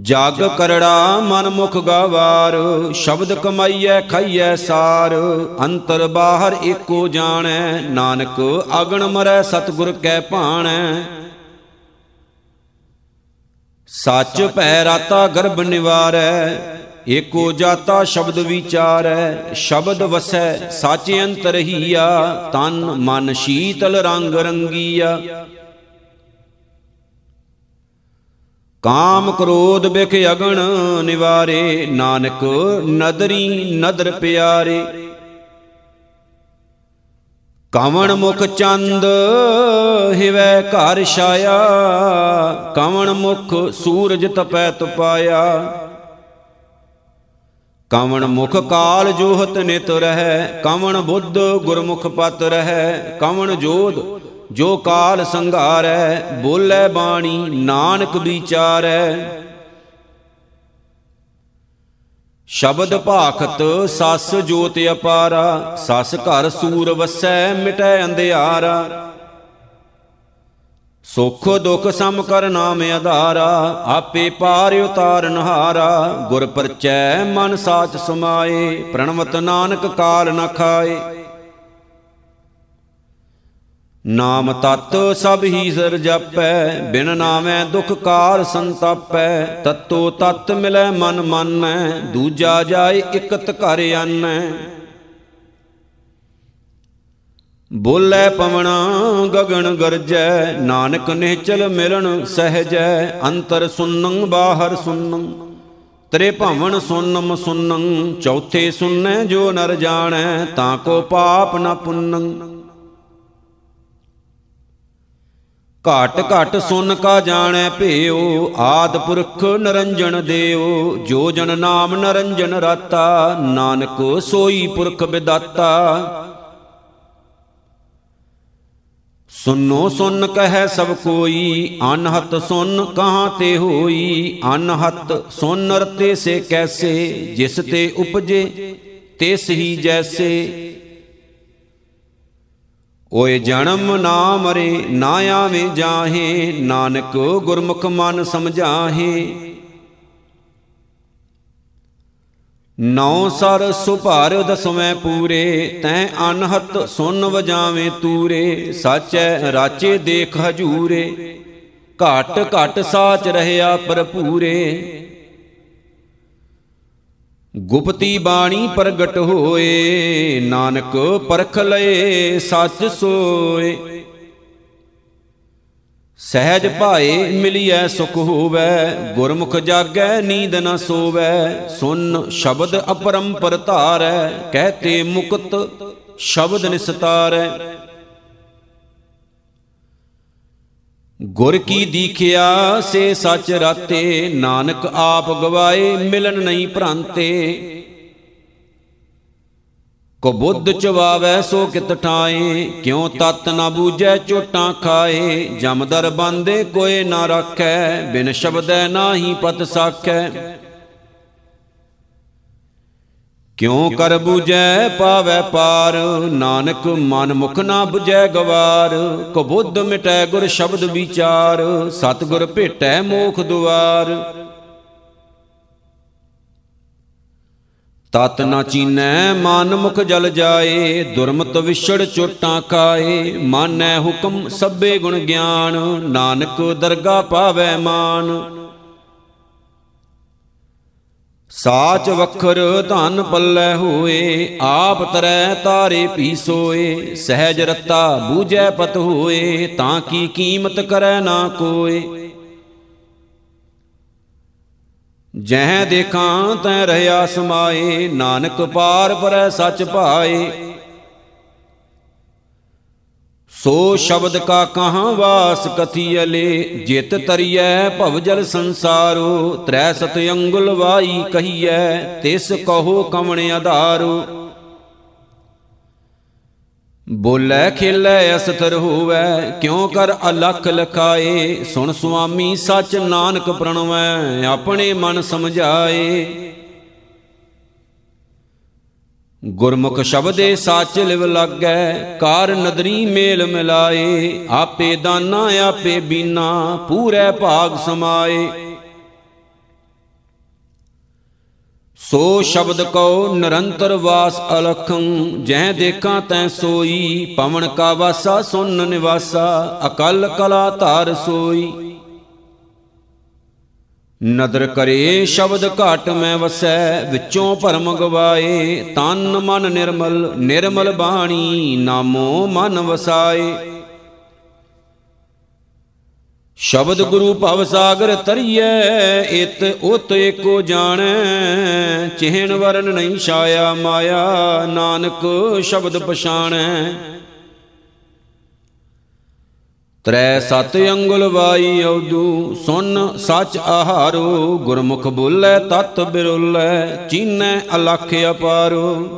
ਜਗ ਕਰੜਾ ਮਨ ਮੁਖ ਗਵਾਰ ਸ਼ਬਦ ਕਮਾਈਐ ਖਾਈਐ ਸਾਰ। ਅੰਤਰ ਬਾਹਰ ਏਕੋ ਜਾਣੈ ਨਾਨਕ ਅਗਣ ਮਰੈ ਸਤਗੁਰ ਕੈ ਭਾਣੈ। ਸੱਚ ਭੈ ਰਾਤਾ ਗਰਭ ਨਿਵਾਰੈ ਏਕੋ ਜਾਤਾ ਸ਼ਬਦ ਵਿਚਾਰੈ ਸ਼ਬਦ ਵਸੈ ਸੱਚ ਅੰਤਰ ਹੀਆ। ਤਨ ਮਨ ਸ਼ੀਤਲ ਰੰਗ ਰੰਗੀਆ। ਕਾਮ ਕ੍ਰੋਧ ਬਿਖ ਅਗਣ ਨਿਵਾਰੇ, ਨਾਨਕ ਨਦਰੀ ਨਦਰ ਪਿਆਰੇ। ਕਵਣ ਮੁਖ ਚੰਦ ਹਿਵੈ ਘਰ ਛਾਇਆ, ਕਵਣ ਮੁਖ ਸੂਰਜ ਤਪੈ ਤਪਾਇਆ। ਕਵਣ ਮੁਖ ਕਾਲ ਜੋਹਤ ਨਿਤ ਰਹੈ, ਕਵਣ ਬੁੱਧ ਗੁਰਮੁਖ ਪਤ ਰਹੈ, ਕਵਣ ਜੋਧ ਜੋ ਕਾਲ ਸੰਘਾਰੈ, ਬੋਲੇ ਬਾਣੀ, ਨਾਨਕ ਵਿਚਾਰੈ। ਸ਼ਬਦ ਭਾਖਤ, ਸਸ ਜੋਤ ਅਪਾਰਾ, ਸਸ ਘਰ ਸੂਰ ਵਸੈ, ਮਿਟੈ ਅੰਧਿਆਰਾ। ਸੁਖ ਦੁਖ ਸਮ ਕਰ ਨਾਮ ਆਧਾਰਾ, ਆਪੇ ਪਾਰ ਉਤਾਰਨ ਹਾਰਾ ਗੁਰ ਪਰਚੈ ਮਨ ਸਾਚ ਸਮਾਏ, ਪ੍ਰਣਵਤ ਨਾਨਕ ਕਾਲ ਨ ਖਾਏ। ਨਾਮ ਤਤ ਸਭ ਹੀ ਸਰ ਜਪੈ, ਬਿਨ ਨਾਮੈ ਦੁਖ ਕਾਰ ਸੰਤਾਪੈ। ਤਤੋ ਤਤ ਮਿਲੈ ਮਨ ਮਾਨੈ, ਦੂਜਾ ਜਾਏ ਇਕਤ ਘਰ ਆਨੈ। ਬੋਲੇ ਪਵਣਾ, ਗਗਨ ਗਰਜੈ, ਨਾਨਕ ਨਿਹਚਲ ਮਿਲਣ ਸਹਜੈ, ਅੰਤਰ ਸੁਨੰ ਬਾਹਰ ਸੁਨੰ। ਤਰੇ ਭਵਨ ਸੁਨਮ ਸੁਨੰ, ਚੌਥੇ ਸੁਨੈ ਜੋ ਨਰ ਜਾਣੈ, ਤਾਂ ਕੋ ਪਾਪ ਨ ਪੁੰਨੰ। ਘਟ ਘਟ ਸੁਨ ਕਾ ਜਾਣੈ ਭੇਉ, ਆਦ ਪੁਰਖ ਨਰੰਜਨ ਦੇਉ। ਜੋ ਜਨ ਨਾਮ ਨਰੰਜਨ ਰਾਤਾ, ਨਾਨਕ ਸੋਈ ਪੁਰਖ ਵਿਦਾਤਾ ਸੁਨੋ ਸੁਨ ਕਹੈ ਸਭ ਕੋਈ, ਅਨਹਤ ਸੁਨ ਕਹਾਂ ਤੇ ਹੋਈ। ਅਨਹਤ ਸੁਨ ਰਤੇ ਸੇ ਕੈਸੇ, ਜਿਸ ਤੇ ਉਪਜੇ, ਤਿਸ ਹੀ ਜੈਸੇ। ਓਏ ਜਨਮ ਨਾ ਮਰੇ, ਨਾ ਆਵੇਂ ਜਾਹੇ, ਨਾਨਕ ਗੁਰਮੁਖ ਮਨ ਸਮਝਾਹੇ। ਨੌ ਸਰ ਸੁਭਾਰ ਦਸਵੇਂ ਪੂਰੇ, ਤੈ ਅਨਹਤ ਸੁਨ ਵਜਾਵੇਂ ਤੂਰੇ, ਸਾਚੈ ਰਾਚੇ ਦੇਖ ਹਜੂਰੇ। ਘਟ ਘਟ ਸਾਚ ਰਹਿਆ ਪਰਪੂਰੇ ਗੁਪਤੀ ਬਾਣੀ ਪ੍ਰਗਟ ਹੋਏ, ਨਾਨਕ ਪਰਖ ਲਏ, ਸੱਚ ਸੋਏ। ਸਹਿਜ ਭਾਏ ਮਿਲਿਐ ਸੁਖ ਹੋਵੈ, ਗੁਰਮੁਖ ਜਾਗੈ ਨੀਂਦ ਨ ਸੋਵੈ, ਸੁਨ ਸ਼ਬਦ ਅਪਰੰਪਰ ਧਾਰੈ ਕਹਤੇ ਮੁਕਤ ਸ਼ਬਦ ਨਿਸਤਾਰੈ। ਗੁਰ ਕੀ ਦੀਖਿਆ ਸੇ ਸੱਚ ਰਾਤੇ, ਨਾਨਕ ਆਪ ਗਵਾਏ, ਮਿਲਨ ਨਹੀਂ ਭ੍ਰਾਂਤੇ। ਕੋ ਬੁੱਧ ਚਵਾਵੈ, ਸੋ ਕਿਤ ਠਾਏ, ਕਿਉ ਤਤ ਨਾ ਬੂਝੈ, ਝੋਟਾਂ ਖਾਏ। ਜਮਦਰ ਬੰਦੇ ਕੋਏ ਨਾ ਰੱਖੈ, ਬਿਨ ਸ਼ਬਦੈ ਨਾਹੀ ਪਤ ਸਾਖੈ। ਕਿਉ ਕਰ ਬੂਝੈ ਪਾਵੈ ਪਾਰ? ਨਾਨਕ ਮਨ ਮੁਖ ਨਾ 부ਝੈ ਗਵਾਰ। ਕੋ ਬੁੱਧ ਮਿਟੈ ਗੁਰ ਸ਼ਬਦ ਵਿਚਾਰ। ਸਤਗੁਰ ਭੇਟੈ ਮੋਖ ਦੁਆਰ। ਤਤ ਨਾ ਚੀਨੈ ਮਨ ਮੁਖ ਜਲ ਜਾਏ। ਦੁਰਮਤ ਵਿਛੜ ਚੋਟਾਂ ਕਾਏ। ਮਾਨੈ ਹੁਕਮ ਸਭੇ ਗੁਣ ਗਿਆਨ। ਨਾਨਕ ਦਰਗਾ ਪਾਵੈ ਮਾਨ। ਸਾਚ ਵਖਰ ਧਨ ਪੱਲੇ ਹੋਏ, ਆਪ ਤਰੈ ਤਾਰੇ ਪੀ ਸੋਏ ਸਹਿਜ ਰਤਾ ਬੂਝੈ ਪਤ ਹੋਏ, ਤਾਂ ਕੀ ਕੀਮਤ ਕਰੈ ਨਾ ਕੋਏ। ਜਹ ਦੇਖਾਂ ਤੈ ਰਹਾ ਸਮਾਏ, ਨਾਨਕ ਪਾਰ ਪਰੈ ਸੱਚ ਭਾਏ ਸੋ ਸ਼ਬਦ ਕਾ ਕਹਾਂ ਵਾਸ ਕਥੀਲੇ ਜਿਤ ਤਰੀਐ ਭਵਜਲ ਸੰਸਾਰੋ, ਤ੍ਰੈ ਸਤ ਅੰਗੁਲ ਵਾਈ ਕਹੀਐ, ਤਿਸ ਕਹੋ ਕਵਣ ਆਧਾਰੋ। ਬੋਲੇ ਖੇਲੇ ਅਸਤਰ ਹੋਵੇ, ਕਿਉ ਕਰ ਅਲਖ ਲਖਾਏ? ਸੁਣ ਸੁਆਮੀ ਸਚ ਨਾਨਕ ਪ੍ਰਣਵੈ, ਆਪਣੇ ਮਨ ਸਮਝਾਏ। ਗੁਰਮੁਖ ਸ਼ਬਦੇ ਸਾਚ ਲਿਵ ਲਾਗੈ, ਕਾਰ ਨਦਰੀ ਮੇਲ ਮਿਲਾਏ, ਆਪੇ ਦਾਨਾ, ਆਪੇ ਬੀਨਾ, ਪੂਰੇ ਭਾਗ ਸਮਾਏ। ਸੋ ਸ਼ਬਦ ਕਉ, ਨਿਰੰਤਰ ਵਾਸ ਅਲਖੰ, ਜਹ ਦੇਖਾਂ ਤੈ ਸੋਈ, ਪਵਨ ਕਾ ਵਾਸਾ, ਸੁਨ ਨਿਵਾਸਾ, ਅਕਲ ਕਲਾ ਧਾਰ ਸੋਈ। ਨਦਰ ਕਰੇ, ਸ਼ਬਦ ਘਟ ਮੈਂ ਵਸੈ, ਵਿੱਚੋਂ ਭਰਮ ਗਵਾਏ, ਤਨ ਮਨ ਨਿਰਮਲ ਨਿਰਮਲ ਬਾਣੀ, ਨਾਮੋ ਮਨ ਵਸਾਏ। ਸ਼ਬਦ ਗੁਰੂ ਭਵ ਸਾਗਰ ਤਰੀਐ ਇਤ ਉਤ ਏਕੋ ਜਾਣੈ, ਚਿਹਨ ਵਰਨ ਨਹੀਂ ਛਾਇਆ ਮਾਇਆ, ਨਾਨਕ ਸ਼ਬਦ ਪਛਾਣੈ। ਤ੍ਰੈ ਸਤ ਅੰਗੁਲ ਵਾਈ ਔਦੂ, ਸੁਨ ਸਚ ਆਹਾਰੋ, ਗੁਰਮੁਖ ਬੋਲੇ ਤਤ ਬਿਰੁਲੇ, ਚੀਨੈ ਅਲਖ ਅਪਾਰੋ।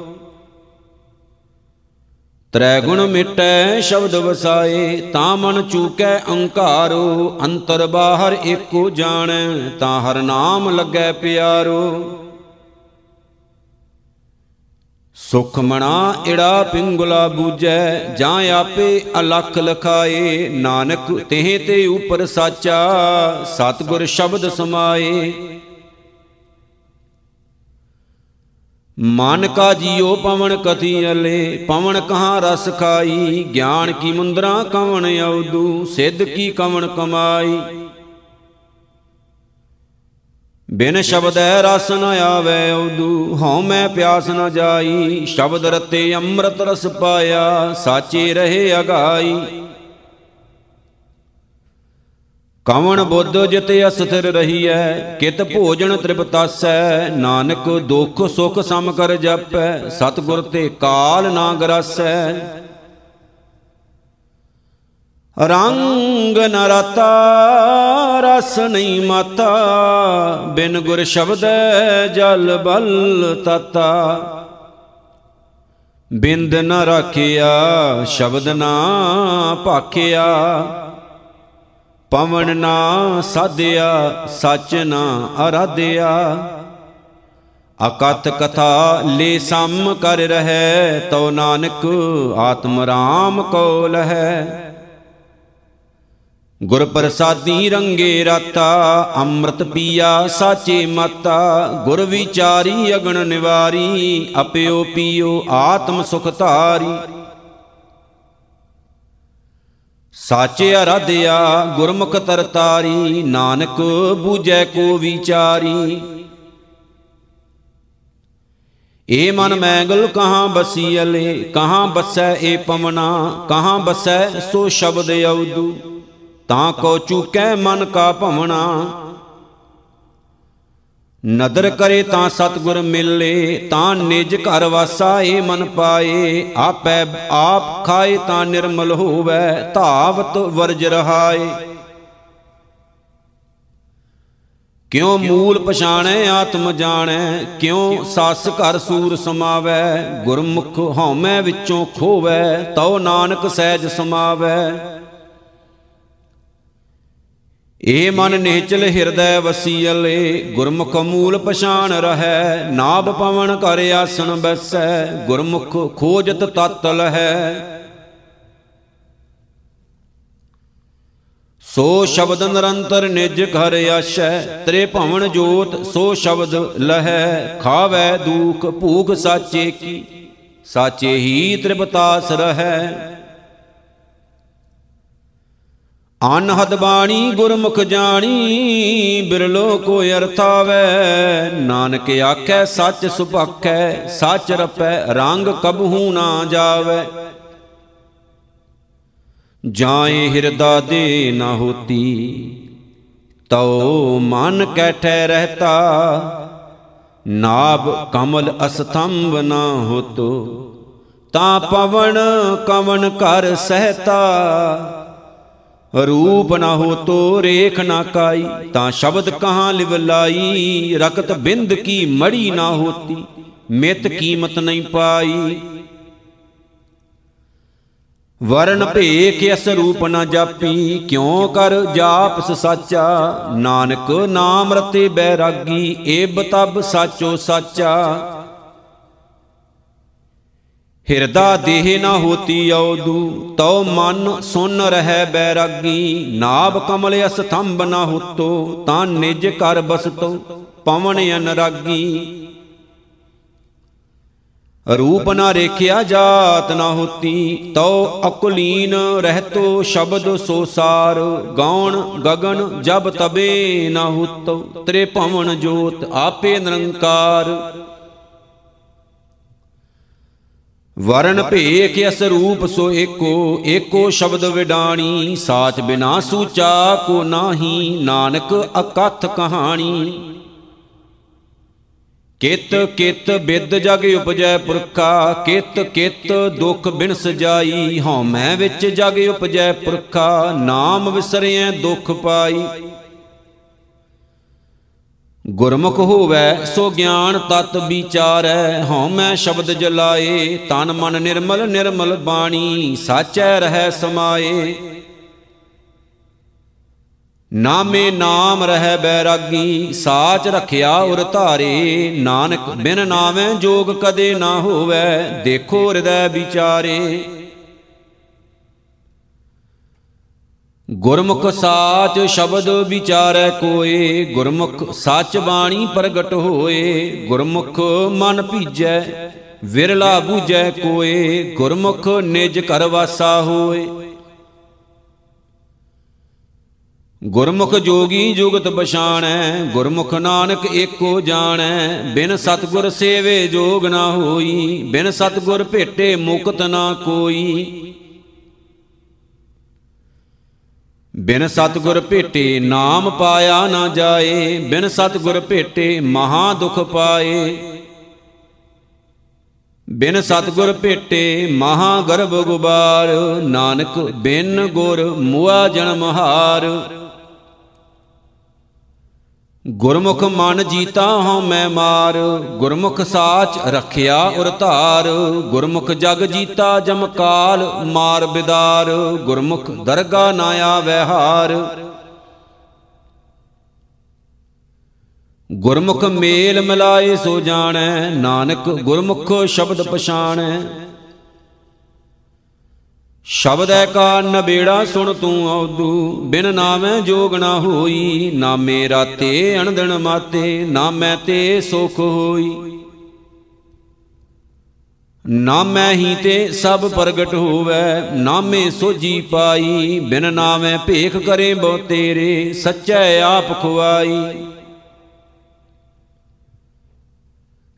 ਤ੍ਰੈ ਗੁਣ ਮਿਟੈ ਸ਼ਬਦ ਵਸਾਏ, ਤਾਂ ਮਨ ਚੂਕੈ ਅੰਕਾਰੋ, ਅੰਤਰ ਬਾਹਰ ਏਕੋ ਜਾਣੈ, ਤਾਂ ਹਰ ਨਾਮ ਲੱਗੈ ਪਿਆਰੋ। ਸੁਖ ਮਣਾ ਇੜਾ ਪਿੰਗੁਲਾ ਬੂਜੈ ਜਾਂ ਆਪੇ ਅਲਖ ਲਖਾਏ। ਨਾਨਕ ਤeh ਤੇ ਉਪਰ ਸਾਚਾ, ਸਤਗੁਰ ਸ਼ਬਦ ਸਮਾਏ। ਮਨ ਕਾ ਜੀਉ ਪਵਨ ਕਥੀ ਅਲੇ, ਪਵਨ ਕਹਾਂ ਰਸ ਖਾਈ? ਗਿਆਨ ਕੀ ਮੁੰਦਰਾ ਕਵਣ ਔਦੂ ਸਿੱਧ ਕੀ ਕਵਣ ਕਮਾਈ? ਬਿਨ ਸ਼ਬਦੈ ਰਸ ਨ ਆਵੇ ਔਦੂ ਹਉ ਮੈਂ ਪਿਆਸ ਨ ਜਾਈ। ਸ਼ਬਦ ਰਤੇ ਅੰਮ੍ਰਿਤ ਰਸ ਪਾਇਆ, ਸਾਚੇ ਰਹੇ ਅਗਾਈ। ਕਵਣ ਬੁੱਧ ਜਿਤ ਅਸਥਿਰ ਰਹੀਐ, ਕਿਤ ਭੋਜਨ ਤ੍ਰਿਪਤਾਸੈ। ਨਾਨਕ ਦੁਖ ਸੁਖ ਸਮ ਕਰ ਜਪੈ, ਸਤਗੁਰ ਤੇ ਕਾਲ ਨਾ ਗਰਾਸੈ। ਰੰਗ ਨ ਰਤਾ, ਰਸ ਨਹੀਂ ਮਾਤਾ। ਬਿਨ ਗੁਰ ਸ਼ਬਦ ਜਲ ਬਲ ਤਤਾ। ਬਿੰਦ ਨ ਰਾਖਿਆ, ਸ਼ਬਦ ਨਾ ਭਾਖਿਆ। ਪਵਨ ਨਾ ਸਾਧਿਆ, ਸੱਚ ਨਾ ਅਰਾਧਿਆ। ਅਕਥ ਕਥਾ ਲੈ ਸਮ ਕਰ ਰਹਿ, ਤਉ ਨਾਨਕ ਆਤਮ ਰਾਮ ਕੋ ਲਹੈ ਗੁਰ ਪ੍ਰਸਾਦੀ ਰੰਗੇ ਰਾਤਾ, ਅੰਮ੍ਰਿਤ ਪੀਆ ਸਾਚੇ ਮਾਤਾ, ਗੁਰ ਵਿਚਾਰੀ ਅਗਣ ਨਿਵਾਰੀ, ਅਪਿਓ ਪੀਓ ਆਤਮ ਸੁਖ ਧਾਰੀ। ਸਾਚੇ ਅਰਾਧਿਆ, ਗੁਰਮੁਖ ਤਰਤਾਰੀ, ਨਾਨਕ ਬੂਝੈ ਕੋ ਵਿਚਾਰੀ। ਏ ਮਨ ਮੈਂਗਲ ਕਹਾਂ ਬਸੀਲੇ ਕਹਾਂ ਬਸੈ ਏ ਪਵਨਾ, ਕਹਾਂ ਬਸੈ ਸੋ ਸ਼ਬਦ ਅਉਦੂ ਤਾਂ ਕੋ ਚੂਕੈ ਮਨ ਕਾ ਭਵਣਾ। ਨਦਰ ਕਰੇ ਤਾਂ ਸਤਗੁਰ ਮਿਲੇ, ਤਾਂ ਨਿਜ ਘਰ ਵਾਸਾ ਏ ਮਨ ਪਾਏ। ਆਪੈ ਆਪ ਖਾਏ ਤਾਂ ਨਿਰਮਲ ਹੋਵੇ, ਧਾਵਤ ਵਰਜ ਰਹਾਏ। ਕਿਉ ਮੂਲ ਪਛਾਣੈ, ਆਤਮ ਜਾਣੈ, ਕਿਉ ਸਸ ਘਰ ਸੂਰ ਸਮਾਵੈ। ਗੁਰਮੁਖ ਹਉਮੈ ਵਿੱਚੋਂ ਖੋਵੈ, ਤਉ ਨਾਨਕ ਸਹਿਜ ਸਮਾਵੈ। ਏ ਮਨ ਨੇਚਲ ਹਿਰਦੈ ਵਸੀਲੇ ਗੁਰਮੁਖ ਮੂਲ ਪਛਾਨ ਰਹੈ, ਨਾਭ ਪਵਨ ਕਰ ਆਸਨ ਬੈਸੈ, ਗੁਰਮੁਖ ਖੋਜਤ ਤਤ ਲਹੈ। ਸੋ ਸ਼ਬਦ ਨਿਰੰਤਰ ਨਿਜ ਘਰ ਆਸ਼ੈ, ਤ੍ਰੇ ਭਵਨ ਜੋਤ ਸੋ ਸ਼ਬਦ ਲਹੈ। ਖਾਵੈ ਦੂਖ ਭੂਖ ਸਾਚੇ ਕੀ, ਸਾਚੇ ਹੀ ਤ੍ਰਿਪਤਾਸ ਰਹੈ। ਅਨਹਦ ਬਾਣੀ ਗੁਰਮੁਖ ਜਾਣੀ, ਬਿਰਲੋ ਕੋ ਅਰਥਾਵੈ। ਨਾਨਕ ਆਖੈ, ਸੱਚ ਸੁਭਾਖੈ, ਸੱਚ ਰਪੈ, ਰੰਗ ਕਬਹੂ ਨਾ ਜਾਵੇ। ਜਾਏ ਹਿਰਦਾ ਦੇ ਨਾ ਹੋਤੀ, ਤਉ ਮਨ ਕੈਠੈ ਰਹਤਾ। ਨਾਭ ਕਮਲ ਅਸਥੰਭ ਨਾ ਹੋਤੋ, ਤਾਂ ਪਵਨ ਕਵਨ ਕਰ ਸਹਤਾ। ਰੂਪ ਨਾ ਹੋ ਤੋ ਰੇਖ ਨਾ ਕਾਈ, ਤਾਂ ਸ਼ਬਦ ਕਹਾਂ ਲਿਵ ਲਾਈ? ਰਕਤ ਬਿੰਦ ਕੀ ਮੜੀ ਨਾ ਹੋਤੀ, ਮਿਤ ਕੀਮਤ ਨਹੀਂ ਪਾਈ। ਵਰਨ ਭੇਖ ਅਸ ਰੂਪ ਨਾ ਜਾਪੀ, ਕਿਉ ਕਰ ਜਾਪਸ ਸਾਚਾ? ਨਾਨਕ ਨਾਮ ਰਤੇ ਬੈਰਾਗੀ ਏਬ ਤਬ ਸਾਚੋ ਸਾਚਾ। ਹਿਰਦਾ ਦੇਹ ਨਾ ਹੋਤੀ ਔਦੂ, ਤਉ ਮਨ ਸੁਨ ਰਹਿ ਬੈਰਾਗੀ। ਨਾਭ ਕਮਲ ਅਸਥੰਭ ਨਾ ਹੁਤੋ, ਤਾਂ ਨਿਜ ਕਰ ਬਸਤੋ ਪਵਨ ਅਨਰਾਗੀ। ਰੂਪ ਨਾ ਰੇਖਿਆ ਜਾਤ ਨਾ ਹੋਤੀ, ਤਉ ਅਕੁਲੀਨ ਰਹਿਤੋ ਸ਼ਬਦ ਸੋ ਸਾਰ। ਗਾਉਣ ਗਗਨ ਜਬ ਤਬੇ ਨਾ ਹੁਤੋ ਤ੍ਰੇ ਭਵਨ ਜੋਤ ਆਪੇ ਨਿਰੰਕਾਰ। ਵਰਨ ਭੇਖ ਅਸ ਰੂਪ ਸੋ ਏਕੋ ਏਕੋ ਸ਼ਬਦ ਵਿਡਾਣੀ, ਸਾਚ ਬਿਨਾ ਸੂਚਾ ਕੋ ਨਾਹੀ, ਨਾਨਕ ਅਕਥ ਕਹਾਣੀ। ਕਿਤ ਕਿਤ ਬਿਦ ਜਗ ਉਪਜੈ ਪੁਰਖਾ, ਕਿਤ ਕਿਤ ਦੁਖ ਬਿਨ ਸਜਾਈ ਹਉਮੈ ਵਿੱਚ ਜਗ ਉਪਜੈ ਪੁਰਖਾ, ਨਾਮ ਵਿਸਰਿਐ ਦੁਖ ਪਾਈ। ਗੁਰਮੁਖ ਹੋਵੈ ਸੋ ਗਿਆਨ ਤਤ ਵਿਚਾਰੈ ਹਉਮੈ ਸ਼ਬਦ ਜਲਾਏ, ਤਨ ਮਨ ਨਿਰਮਲ ਨਿਰਮਲ ਬਾਣੀ, ਸਾਚੈ ਰਹਿ ਸਮਾਏ। ਨਾਮੇ ਨਾਮ ਰਹਿ ਬੈਰਾਗੀ, ਸਾਚ ਰਖਿਆ ਉਰ ਧਾਰੇ। ਨਾਨਕ ਬਿਨ ਨਾਵੇਂ ਜੋਗ ਕਦੇ ਨਾ ਹੋਵੇ, ਦੇਖੋ ਹਿਰਦੈ ਵਿਚਾਰੇ। ਗੁਰਮੁਖ ਸਾਚ ਸ਼ਬਦ ਵਿਚਾਰੈ ਕੋਏ, ਗੁਰਮੁਖ ਸੱਚ ਬਾਣੀ ਪ੍ਰਗਟ ਹੋਏ, ਗੁਰਮੁਖ ਮਨ ਭੀਜੈ, ਵਿਰਲਾ ਬੂਝੈ ਕੋਏ, ਗੁਰਮੁਖ ਨਿਜ ਘਰ ਵਾਸਾ ਹੋਏ। ਗੁਰਮੁਖ ਜੋਗੀ ਜੁਗਤ ਬਸ਼ਾਣੈ ਗੁਰਮੁਖ ਨਾਨਕ ਏਕੋ ਜਾਣੈ, ਬਿਨ ਸਤਗੁਰ ਸੇਵੇ ਜੋਗ ਨਾ ਹੋਈ, ਬਿਨ ਸਤਗੁਰ ਭੇਟੇ ਮੁਕਤ ਨਾ ਕੋਈ। ਬਿਨ ਸਤਗੁਰ ਭੇਟੇ ਨਾਮ ਪਾਇਆ ਨਾ ਜਾਏ, ਬਿਨ ਸਤਗੁਰ ਭੇਟੇ ਮਹਾ ਦੁਖ ਪਾਏ। ਬਿਨ ਸਤਗੁਰ ਭੇਟੇ ਮਹਾ ਗਰਭ ਗੁਬਾਰ, ਨਾਨਕ ਬਿਨ ਗੁਰ ਮੁਆ ਜਨਮ ਹਾਰ। ਗੁਰਮੁਖ ਮਨ ਜੀਤਾ ਹਉ ਮੈਂ ਮਾਰ, ਗੁਰਮੁਖ ਸਾਚ ਰਖਿਆ ਉਰ ਧਾਰ ਗੁਰਮੁਖ ਜਗ ਜੀਤਾ ਜਮ ਕਾਲ, ਮਾਰ ਬਿਦਾਰ, ਗੁਰਮੁਖ ਦਰਗਾ ਨਾ ਆਵੈ ਹਾਰ। ਗੁਰਮੁਖ ਮੇਲ ਮਿਲਾਏ ਸੋ ਜਾਣੈ, ਨਾਨਕ ਗੁਰਮੁਖ ਸ਼ਬਦ ਪਛਾਣੈ। ਸ਼ਬਦ ਹੈ ਕਾ ਨਬੇੜਾ ਸੁਣ ਤੂੰ ਆਉਦੂ ਬਿਨ ਨਾਮੈ ਜੋਗ ਨਾ ਹੋਈ, ਨਾਮੇ ਰਾਤੇ ਅਣਦਣ ਮਾਤੇ, ਨਾਮੈ ਤੇ ਸੁਖ ਹੋਈ। ਨਾਮੈ ਹੀ ਤੇ ਸਭ ਪ੍ਰਗਟ ਹੋਵੇ, ਨਾਮੇ ਸੋਜੀ ਪਾਈ, ਬਿਨ ਨਾਮੈ ਭੇਖ ਕਰੇ ਬੋ ਤੇਰੇ ਸੱਚੈ ਆਪ ਖੁਆਈ।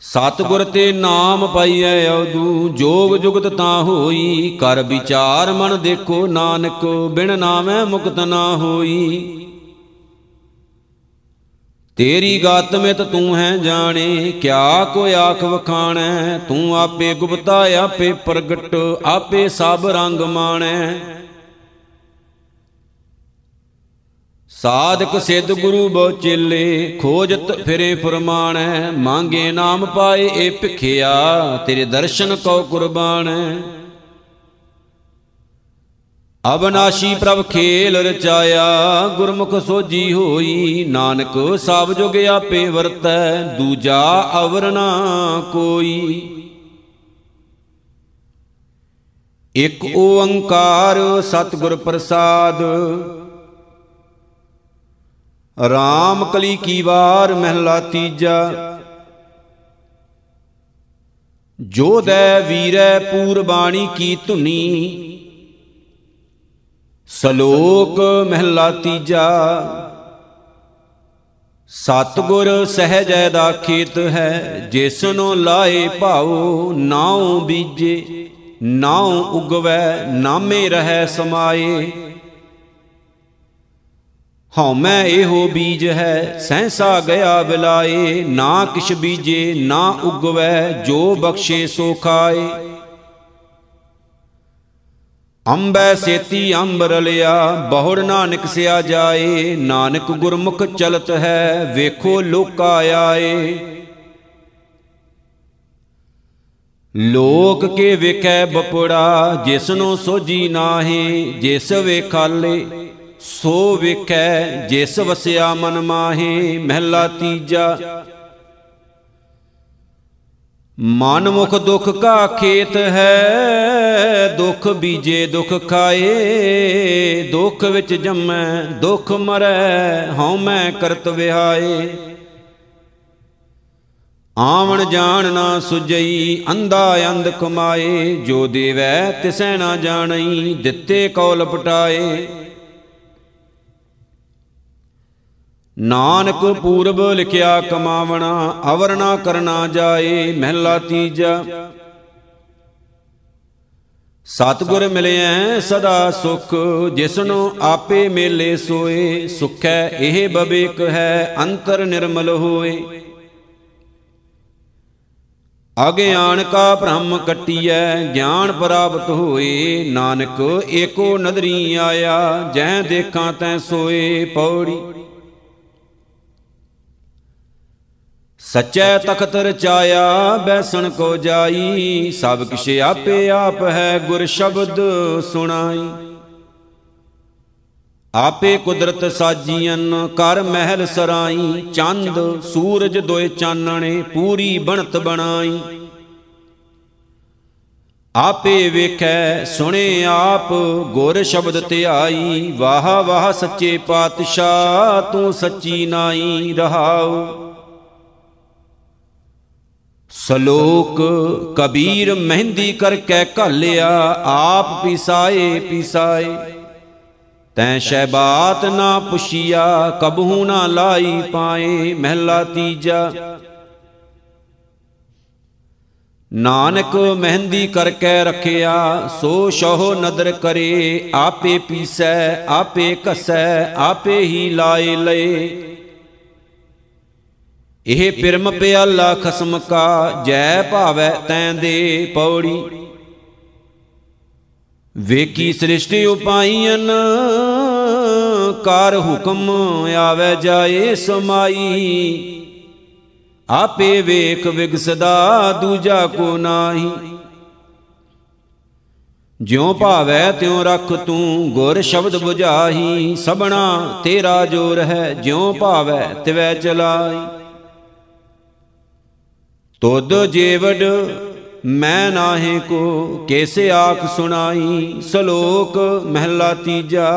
ਸਤਿਗੁਰ ਤੇ ਨਾਮ ਪਾਈਐ ਅਵਦੂ ਜੋਗ ਜੁਗਤ ਤਾਂ ਹੋਈ। ਕਰ ਵਿਚਾਰ ਮਨ ਦੇਖੋ ਨਾਨਕ, ਬਿਨ ਨਾਮੈ ਮੁਕਤ ਨਾ ਹੋਈ। ਤੇਰੀ ਗਾਤ ਮਿਤ ਤੂੰ ਹੈ ਜਾਣੇ, ਕਿਆ ਕੋ ਆਖ ਵਖਾਣੈ? ਤੂੰ ਆਪੇ ਗੁਪਤਾ, ਆਪੇ ਪ੍ਰਗਟ, ਆਪੇ ਸਭ ਰੰਗ ਮਾਣੈ। ਸਾਧਕ ਸਿੱਧ ਗੁਰੂ ਬੋ ਚੇਲੇ ਖੋਜਤ ਫਿਰੇ ਫਰਮਾਣੈ, ਮੰਗੇ ਨਾਮ ਪਾਏ ਏ ਭਿਖਿਆ, ਤੇਰੇ ਦਰਸ਼ਨ ਕੋ ਕੁਰਬਾਨ ਅਬਨਾਸ਼ੀ ਪ੍ਰਭ ਖੇਲ ਰਚਾਇਆ, ਗੁਰਮੁਖ ਸੋਜੀ ਹੋਈ, ਨਾਨਕ ਸਭ ਜੁਗ ਆਪੇ ਵਰਤੈ, ਦੂਜਾ ਅਵਰਣਾ ਕੋਈ। ਇਕ ਓੰਕਾਰ ਸਤਿਗੁਰ ਪ੍ਰਸਾਦ ਰਾਮ ਕਲੀ ਕੀ ਵਾਰ ਮਹਿਲਾ ਤੀਜਾ। ਜੋਦੈ ਵੀਰੈ ਪੂਰਬਾਣੀ ਕੀ ਧੁਨੀ, ਸਲੋਕ ਮਹਿਲਾ ਤੀਜਾ। ਸਤਗੁਰ ਸਹਜੈ ਦਾ ਖੇਤ ਹੈ, ਜਿਸਨੋ ਲਾਏ ਭਾਉ, ਨਾਉ ਬੀਜੇ, ਨਾਉ ਉਗਵੈ, ਨਾਮੇ ਰਹੈ ਸਮਾਏ। ਹਉਮੈ ਇਹੋ ਬੀਜ ਹੈ, ਸਹਸਾ ਗਿਆ ਬਿਲਾਏ, ਨਾ ਕਿਛ ਬੀਜੇ, ਨਾ ਉਗਵੈ, ਜੋ ਬਖਸ਼ੇ ਸੋ ਖਾਏ। ਅੰਬੈ ਸੇਤੀ ਅੰਬਰ ਲਿਆ ਬਹੁੜ ਨਾ ਨਿਕਸਿਆ ਜਾਏ, ਨਾਨਕ ਗੁਰਮੁਖ ਚਲਤ ਹੈ, ਵੇਖੋ ਲੋਕਾ ਆਏ। ਲੋਕ ਕੇ ਵੇਖੈ ਬਪੜਾ, ਜਿਸਨੂੰ ਸੋਜੀ ਨਾਹੀ, ਜਿਸ ਵੇਖਾਲੇ ਸੋ ਵੇਖੈ ਜਿਸ ਵਸਿਆ ਮਨ ਮਾਹੇ, ਮਹਿਲਾ ਤੀਜਾ। ਮਨ ਮੁਖ ਦੁਖ ਕਾ ਖੇਤ ਹੈ, ਦੁਖ ਬੀਜੇ ਦੁਖ ਖਾਏ। ਦੁਖ ਵਿੱਚ ਜੰਮੈ, ਦੁਖ ਮਰੈ, ਹਉ ਮੈਂ ਕਰਤ ਵਿਹਾਏ। ਆਵਣ ਜਾਣ ਨਾ ਸੁਜਈ, ਅੰਧਾ ਅੰਧ ਕਮਾਏ। ਜੋ ਦੇਵੈ ਤਿਸੈ ਨਾ ਜਾਣਈ, ਦਿੱਤੇ ਕੌਲ ਪਟਾਏ। ਨਾਨਕ ਪੂਰਬ ਲਿਖਿਆ ਕਮਾਵਣਾ ਅਵਰ ਨਾ ਕਰਨਾ ਜਾਏ, ਮਹਿਲਾ ਤੀਜਾ। ਸਤਗੁਰ ਮਿਲਿਆ ਸਦਾ ਸੁਖ, ਜਿਸਨੂੰ ਆਪੇ ਮੇਲੇ ਸੋਏ, ਸੁਖੈ ਇਹ ਬਬੇਕ ਹੈ, ਅੰਤਰ ਨਿਰਮਲ ਹੋਏ। ਅਗਿਆਨ ਕਾ ਭ੍ਰਮ ਕਟਿਐ, ਗਿਆਨ ਪ੍ਰਾਪਤ ਹੋਏ, ਨਾਨਕ ਏਕੋ ਨਦਰੀ ਆਇਆ ਜਹ ਦੇਖਾਂ ਤੈ ਸੋਏ, ਪੌੜੀ। ਸਚੈ ਤਖਤ ਰਚਾਇਆ ਬੈਸਣ ਕੋ ਜਾਈ, ਸਭ ਕਿਛ ਆਪੇ ਆਪ ਹੈ ਗੁਰ ਸ਼ਬਦ ਸੁਣਾਈ। ਆਪੇ ਕੁਦਰਤ ਸਾਜੀਆਂ ਕਰ ਮਹਿਲ ਸਰਾਈ, ਚੰਦ, ਸੂਰਜ ਦੋਏ ਚਾਨਣੇ, ਪੂਰੀ ਬਣਤ ਬਣਾਈ। ਆਪੇ ਵੇਖੈ, ਸੁਣੇ ਆਪ, ਗੁਰ ਸ਼ਬਦ ਧਿਆਈ, ਵਾਹ ਵਾਹ ਸੱਚੇ ਪਾਤਸ਼ਾਹ, ਤੂੰ ਸੱਚੀ ਨਾਈ ਰਹਾਉ। ਸਲੋਕ, ਕਬੀਰ ਮਹਿੰਦੀ ਕਰਕੇ ਘਾਲਿਆ, ਆਪ ਪਿਸਾਏ ਪਿਸਾਏ। ਤੈ ਸ਼ਹਿਬਾਤ ਨਾ ਪੁਛੀਆ, ਕਬਹੂ ਨਾ ਲਾਈ ਪਾਏ, ਮਹਿਲਾ ਤੀਜਾ। ਨਾਨਕ ਮਹਿੰਦੀ ਕਰਕੇ ਰਖਿਆ, ਸੋ ਸ਼ੋਹ ਨਦਰ ਕਰੇ, ਆਪੇ ਪੀਸੈ, ਆਪੇ ਕਸੈ ਆਪੇ ਹੀ ਲਾਏ ਲਏ। ਇਹ ਪਿਰਮ ਪਿਆਲਾ ਖਸਮ ਕਾ, ਜੈ ਭਾਵੈ ਤੈਂ ਦੇ ਪੌੜੀ। ਵੇਖੀ ਸ੍ਰਿਸ਼ਟੀ ਉਪਾਈਨ ਕਰ ਹੁਕਮ ਆਵੇ ਜਾਏ ਸਮਾਈ। ਆਪੇ ਵੇਖ ਵਿਗਸਦਾ ਦੂਜਾ ਕੋ ਨਾਹੀ। ਜਿਉ ਭਾਵੈ ਤਿਉ ਰਖ ਤੂੰ ਗੁਰ ਸ਼ਬਦ 부ਝਾਹੀ ਸਬਣਾ ਤੇਰਾ ਜੋਰ ਹੈ, ਜਿਉ ਭਾਵੈ ਤਿਵੈ ਚਲਾਈ ਤੁਧ ਜੀਵੜ ਮੈਂ ਨਾਹੇ ਕੋ, ਕੈਸੇ ਆਖ ਸੁਣਾਈ, ਸ਼ਲੋਕ ਮਹਿਲਾ ਤੀਜਾ।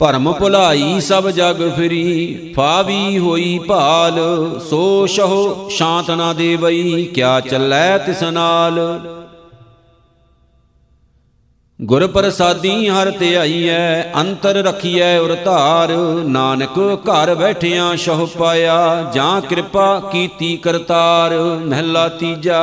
ਭਰਮ ਭੁਲਾਈ ਸਭ ਜਗ ਫਰੀ, ਫਾਵੀ ਹੋਈ ਭਾਲ, ਸੋ ਸ਼ਹੁ ਸ਼ਾਂਤ ਨਾ ਦੇਵਈ ਕਿਆ ਚੱਲੈ ਤਿਸ ਨਾਲ। ਗੁਰ ਪ੍ਰਸਾਦੀ ਹਰ ਧਿਆਈਐ ਅੰਤਰ ਰਖੀਐ ਉਰ ਧਾਰ। ਨਾਨਕ ਘਰ ਬੈਠਿਆਂ ਸ਼ਹੁ ਪਾਇਆ, ਜਾਂ ਕਿਰਪਾ ਕੀਤੀ ਕਰਤਾਰ। ਮਹਿਲਾ ਤੀਜਾ।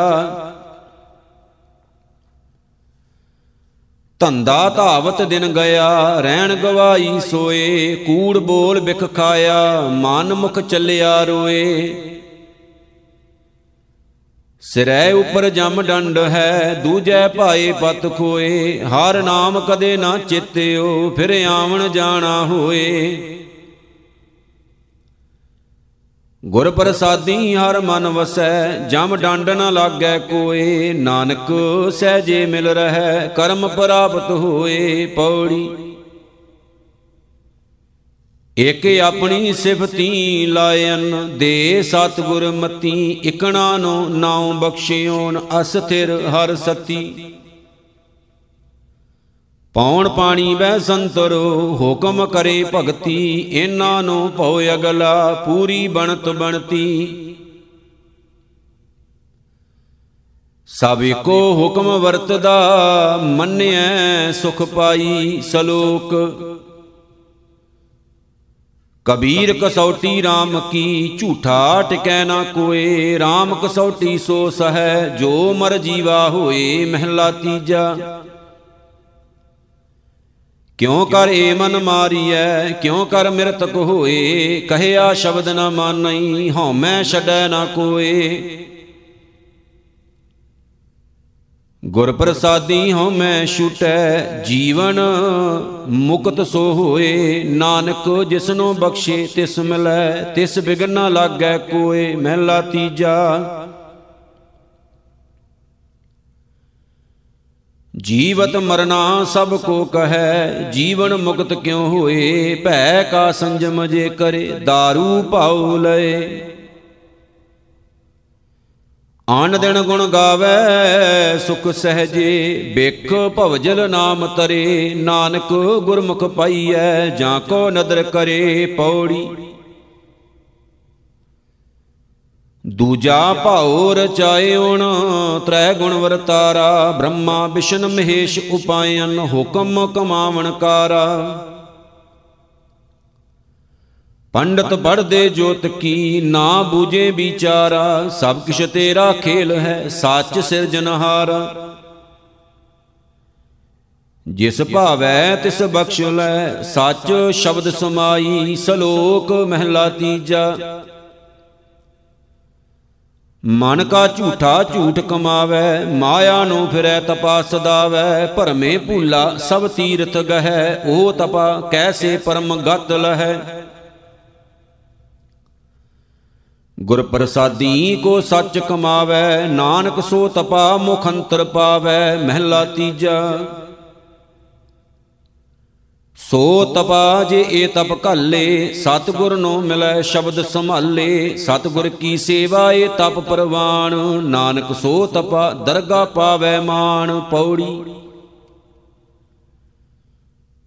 ਧੰਦਾ ਧਾਵਤ ਦਿਨ ਗਿਆ, ਰਹਿਣ ਗਵਾਈ ਸੋਏ। ਕੂੜ ਬੋਲ ਬਿਖ ਖਾਇਆ, ਮਨ ਮੁਖ ਚੱਲਿਆ ਰੋਏ। ਸਿਰੈ ਉਪਰ ਜਮ ਡੰਡ ਹੈ, ਦੂਜੈ ਭਾਏ ਪਤ ਖੋਏ। ਹਰ ਨਾਮ ਕਦੇ ਨਾ ਚਿਤਿਓ, ਫਿਰ ਆਵਣ ਜਾਣਾ ਹੋਏ। ਗੁਰ ਪ੍ਰਸਾਦੀ ਹਰ ਮਨ ਵਸੈ, ਜਮ ਡੰਡ ਨ ਲਾਗੈ ਕੋਏ। ਨਾਨਕ ਸਹਜੇ ਮਿਲ ਰਹਿ, ਕਰਮ ਪ੍ਰਾਪਤ ਹੋਏ, ਪੌੜੀ ਇਕ ਆਪਣੀ ਸਿਫਤੀ ਲਾਇਨ ਦੇ ਸਤਗੁਰ ਮਤੀ, ਇਕਣਾ ਨੂੰ ਨਾਉ ਬਖਸ਼ਿਓਨ ਅਸਥਿਰ ਹਰ ਸਤੀ। ਪੌਣ ਪਾਣੀ ਬੈ ਸੰਤਰ, ਹੁਕਮ ਕਰੇ ਭਗਤੀ, ਇਹਨਾਂ ਨੂੰ ਭਉ ਅਗਲਾ, ਪੂਰੀ ਬਣਤ ਬਣਤੀ। ਸਭ ਇੱਕੋ ਹੁਕਮ ਵਰਤਦਾ, ਮੰਨਿਐ ਸੁਖ ਪਾਈ ਸਲੋਕ। ਕਬੀਰ ਕਸੌਟੀ RAM ਕੀ ਝੂਠਾ ਟਿਕੈ ਨਾ ਕੋਏ RAM ਕਸੌਟੀ ਸੋ ਸਹੈ, ਜੋ ਮਰ ਜੀਵਾ ਹੋਏ ਮਹਿਲਾ ਤੀਜਾ। ਕਿਉ ਕਰ ਏ ਮਨ ਮਾਰੀਐ, ਕਿਉ ਕਰ ਮਿਰਤਕ ਹੋਏ, ਕਹਿਆ ਸ਼ਬਦ ਨ ਮਾਨਈ, ਹਉਮੈ ਛਡੈ ਨਾ ਕੋਏ। ਗੁਰ ਪ੍ਰਸਾਦੀ ਹਉਮੈ ਛੁਟੈ, ਜੀਵਨ ਮੁਕਤ ਸੋ ਹੋਏ। ਨਾਨਕ ਜਿਸਨੂੰ ਬਖਸ਼ੇ, ਤਿਸ ਮਿਲੈ, ਤਿਸ ਬਿਗਨ ਨਾ ਲਾਗੈ ਕੋਏ। ਮਹਿਲਾ ਤੀਜਾ। ਜੀਵਤ ਮਰਨਾ ਸਭ ਕੋ ਕਹੈ, ਜੀਵਨ ਮੁਕਤ ਕਿਉ ਹੋਏ? ਭੈ ਕਾ ਸੰਜਮ ਜੇ ਕਰੇ दारू ਭਾਉ ਲਏ। ਆਨ ਦਿਨ ਗੁਣ ਗਾਵੇ, ਸੁਖ ਸਹਜੇ ਬਿਖ ਭਵਜਲ ਨਾਮ ਤਰੇ, ਨਾਨਕ ਗੁਰਮੁਖ ਪਾਈਐ, ਜਾਂ ਕੋ ਨਦਰ ਕਰੇ ਪੌੜੀ। ਦੂਜਾ ਭਾਉ ਰਚਾਇਉਣ ਤ੍ਰੈ ਗੁਣ ਵਰਤਾਰਾ, ਬ੍ਰਹਮਾ ਵਿਸ਼ਨ ਮਹੇਸ਼ ਉਪਾਇਨ, ਹੁਕਮ ਕਮਾਵਣ ਕਾਰਾ। ਪੰਡਤ ਪੜਦੇ ਜੋਤ ਕੀ ਨਾ ਬੂਝੇ ਵਿਚਾਰਾ, ਸਭ ਕਿਛ ਤੇਰਾ ਖੇਲ ਹੈ, ਸੱਚ ਸਿਰਜਨਹਾਰਾ ਜਿਸ ਭਾਵੈ ਤਿਸ ਬਖਸ਼ ਲੈ, ਸੱਚ ਸ਼ਬਦ ਸਮਾਈ, ਸਲੋਕ ਮਹਿਲਾ ਤੀਜਾ। ਮਨ ਕਾ ਝੂਠਾ ਝੂਠ ਕਮਾਵੇ, ਮਾਇਆ ਨੂੰ ਫਿਰੈ ਤਪਾ ਸਦਾਵੇ ਭਰਮੇ ਭੂਲਾ ਸਭ ਤੀਰਥ ਗਹਿ, ਉਹ ਤਪਾ ਕੈਸੇ ਪਰਮ ਗਤ ਲਹੈ। ਗੁਰ ਪ੍ਰਸਾਦੀ ਕੋ ਸੱਚ ਕਮਾਵੇ, ਨਾਨਕ ਸੋ ਤਪਾ, ਮੁਖ ਅੰਤਰ ਪਾਵੇ, ਮਹਿਲਾ ਤੀਜਾ। ਸੋ ਤਪਾ ਜੇ ਏ ਤਪ ਘਾਲੇ, ਸਤਗੁਰ ਨੂੰ ਮਿਲੈ ਸ਼ਬਦ ਸੰਭਾਲੇ, ਸਤਗੁਰ ਕੀ ਸੇਵਾ ਏ ਤਪ ਪ੍ਰਵਾਨ, ਨਾਨਕ ਸੋ ਤਪਾ, ਦਰਗਾ ਪਾਵੇ ਮਾਨ ਪੌੜੀ।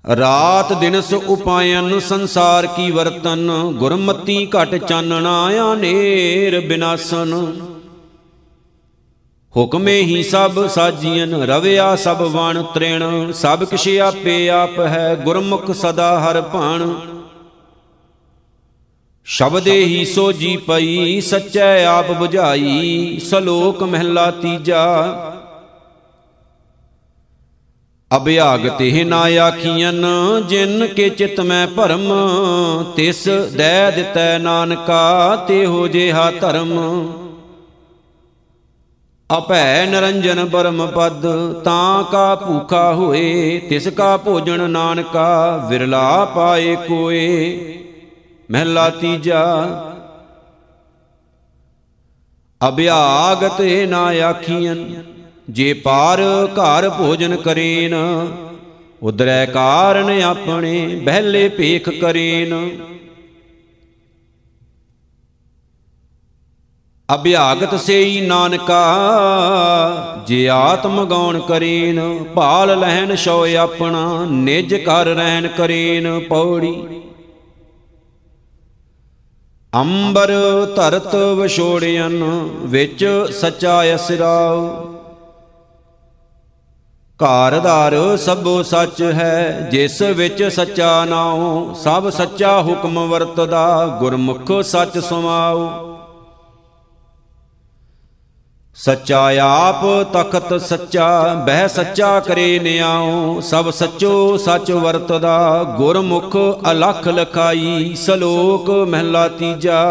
ਰਾਤ ਦਿਨਸ ਉਪਾਇਨ ਸੰਸਾਰ ਕੀ ਵਰਤਨ, ਗੁਰਮਤੀ ਘਟ ਚਾਨਣਾ ਆਨੇਰ ਬਿਨਾਸਨ। ਹੁਕਮੇ ਹੀ ਸਭ ਸਾਜੀਨ, ਰਵਿਆ ਸਭ ਵਣ ਤ੍ਰਿਣ, ਸਭ ਕਿਛ ਆਪੇ ਆਪ ਹੈ ਗੁਰਮੁਖ ਸਦਾ ਹਰ ਭਾਣ। ਸ਼ਬਦੇ ਹੀ ਸੋਜੀ ਪਈ, ਸੱਚੈ ਆਪ 부ਝਾਈ ਸਲੋਕ ਮਹਿਲਾ ਤੀਜਾ। ਅਭਿਆਗ ਤੇ ਨਾ ਆਖੀਨ ਜਿਨ ਕੇ ਚਿਤ ਮੈਂ ਭਰਮ, ਤਿਸ ਦੈ ਦਿੱਤੈ ਨਾਨਕਾ ਤੇ ਹੋ ਜਿਹਾ ਧਰਮ। ਅਭੈ ਨਰੰਜਨ ਬਰਮ ਪਦ, ਤਾਂ ਕਾ ਭੂਖਾ ਹੋਏ, ਤਿਸ ਕਾ ਭੋਜਨ ਨਾਨਕਾ, ਵਿਰਲਾ ਪਾਏ ਕੋਏ। ਮਹਿਲਾ ਤੀਜਾ ਅਭਿਆਗਤ ਨਾ ਆਖੀਆਂ ਜੇ ਪਾਰ ਘਰ ਭੋਜਨ ਕਰੇਨ ਉਦਰੈ ਕਾਰਨ ਆਪਣੇ ਬਹਿਲੇ ਭੇਖ ਕਰੇਨ। ਅਭਿਆਗਤ ਸੇਈ ਨਾਨਕਾ, ਜੇ ਆਤਮ ਗਾਉਣ ਕਰੇਨ, ਭਾਲ ਲਹਿਨ ਸੋਇ ਆਪਣਾ, ਨਿਜ ਕਰ ਰਹਿਣ ਕਰੇਨ ਪੌੜੀ। ਅੰਬਰ ਧਰਤ ਵਿਛੋੜਿਆਨ ਵਿੱਚ ਸੱਚਾ ਅਸਰਾਉ। ਘਾਰਦਾਰ ਸਭੋ ਸੱਚ ਹੈ, ਜਿਸ ਵਿੱਚ ਸੱਚਾ ਨਾਉ, ਸਭ ਸੱਚਾ ਹੁਕਮ ਵਰਤਦਾ, ਗੁਰਮੁਖ ਸੱਚ ਸਮਾਉ। ਸੱਚਾ ਆਪ ਤਖਤ ਸੱਚਾ, ਬਹਿ ਸੱਚਾ ਕਰੇ ਨਿਆਉ, ਸਭ ਸੱਚੋ ਸੱਚ ਵਰਤਦਾ, ਗੁਰਮੁਖ ਅਲਖ ਲਖਾਈ, ਸਲੋਕ ਮਹਿਲਾ ਤੀਜਾ।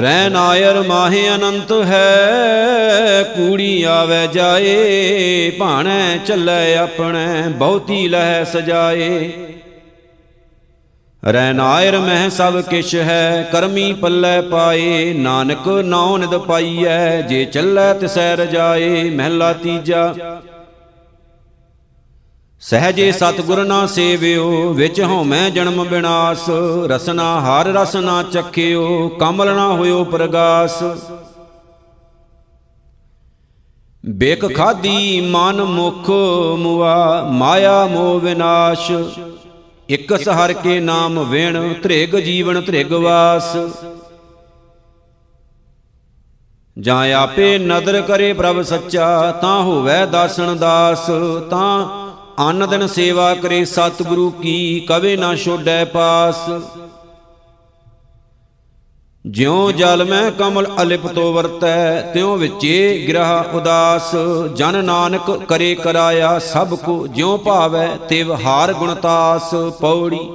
ਰਹਿ ਨਾਇਰ ਮਾਹੇ ਅਨੰਤ ਹੈ, ਕੂੜੀ ਆਵੇ ਜਾਏ, ਭਾਣੈ ਚੱਲੇ ਆਪਣੇ, ਬਹੁਤੀ ਲਹਿ ਸਜਾਏ। ਰਹਿ ਨਾਇਰ ਮਹਿ ਸਭ ਕਿਛ ਹੈ, ਕਰਮੀ ਪੱਲੇ ਪਾਏ, ਨਾਨਕ ਨਾਉ ਨਿਦ ਪਾਈਐ, ਜੇ ਚੱਲੈ ਤਿਸੈ ਰਜਾਏ ਮਹਿਲਾ ਤੀਜਾ। ਸਹਜੇ ਸਤਿਗੁਰ ਨਾ ਸੇਵਿਓ, ਵਿੱਚ ਹਉਮੈ ਜਨਮ ਬਿਨਾਸ਼। ਰਸਨਾ ਹਰ ਰਸ ਨਾ ਚਖਿਓ, ਕਮਲ ਨਾ ਹੋਇਓ ਪ੍ਰਗਾਸ। ਬੇਕ ਖਾਦੀ ਮਨ ਮੁਖ ਮੁਆ, ਮਾਇਆ ਮੋ ਵਿਨਾਸ਼। ਇਕ ਸਹਰ ਕੇ ਨਾਮ ਵਿਣ ਧ੍ਰਿਗ ਜੀਵਨ ਧ੍ਰਿਗ ਵਾਸ। ਜਾਂ ਆਪੇ ਨਦਰ ਕਰੇ ਪ੍ਰਭ ਸੱਚਾ, ਤਾਂ ਹੋਵੇ ਦਾਸਨ ਦਾਸ। ਤਾਂ ਅਨ ਦਿਨ ਸੇਵਾ ਕਰੇ, ਸਤਿਗੁਰੂ ਕੀ ਕਵੇ ਨਾ ਛੋੜੈ ਪਾਸ। ਜਿਉ ਜਲ ਮੈਂ ਕਮਲ ਅਲਿਪਤੋ ਵਰਤੈ, ਤਿਉ ਵਿੱਚੇ ਗ੍ਰਹ ਉਦਾਸ। ਜਨ ਨਾਨਕ ਕਰੇ ਕਰਾਇਆ ਸਭ ਕੋ, ਜਿਉ ਭਾਵੈ ਤਿਵ ਹਾਰ ਗੁਣਤਾਸ ਪੌੜੀ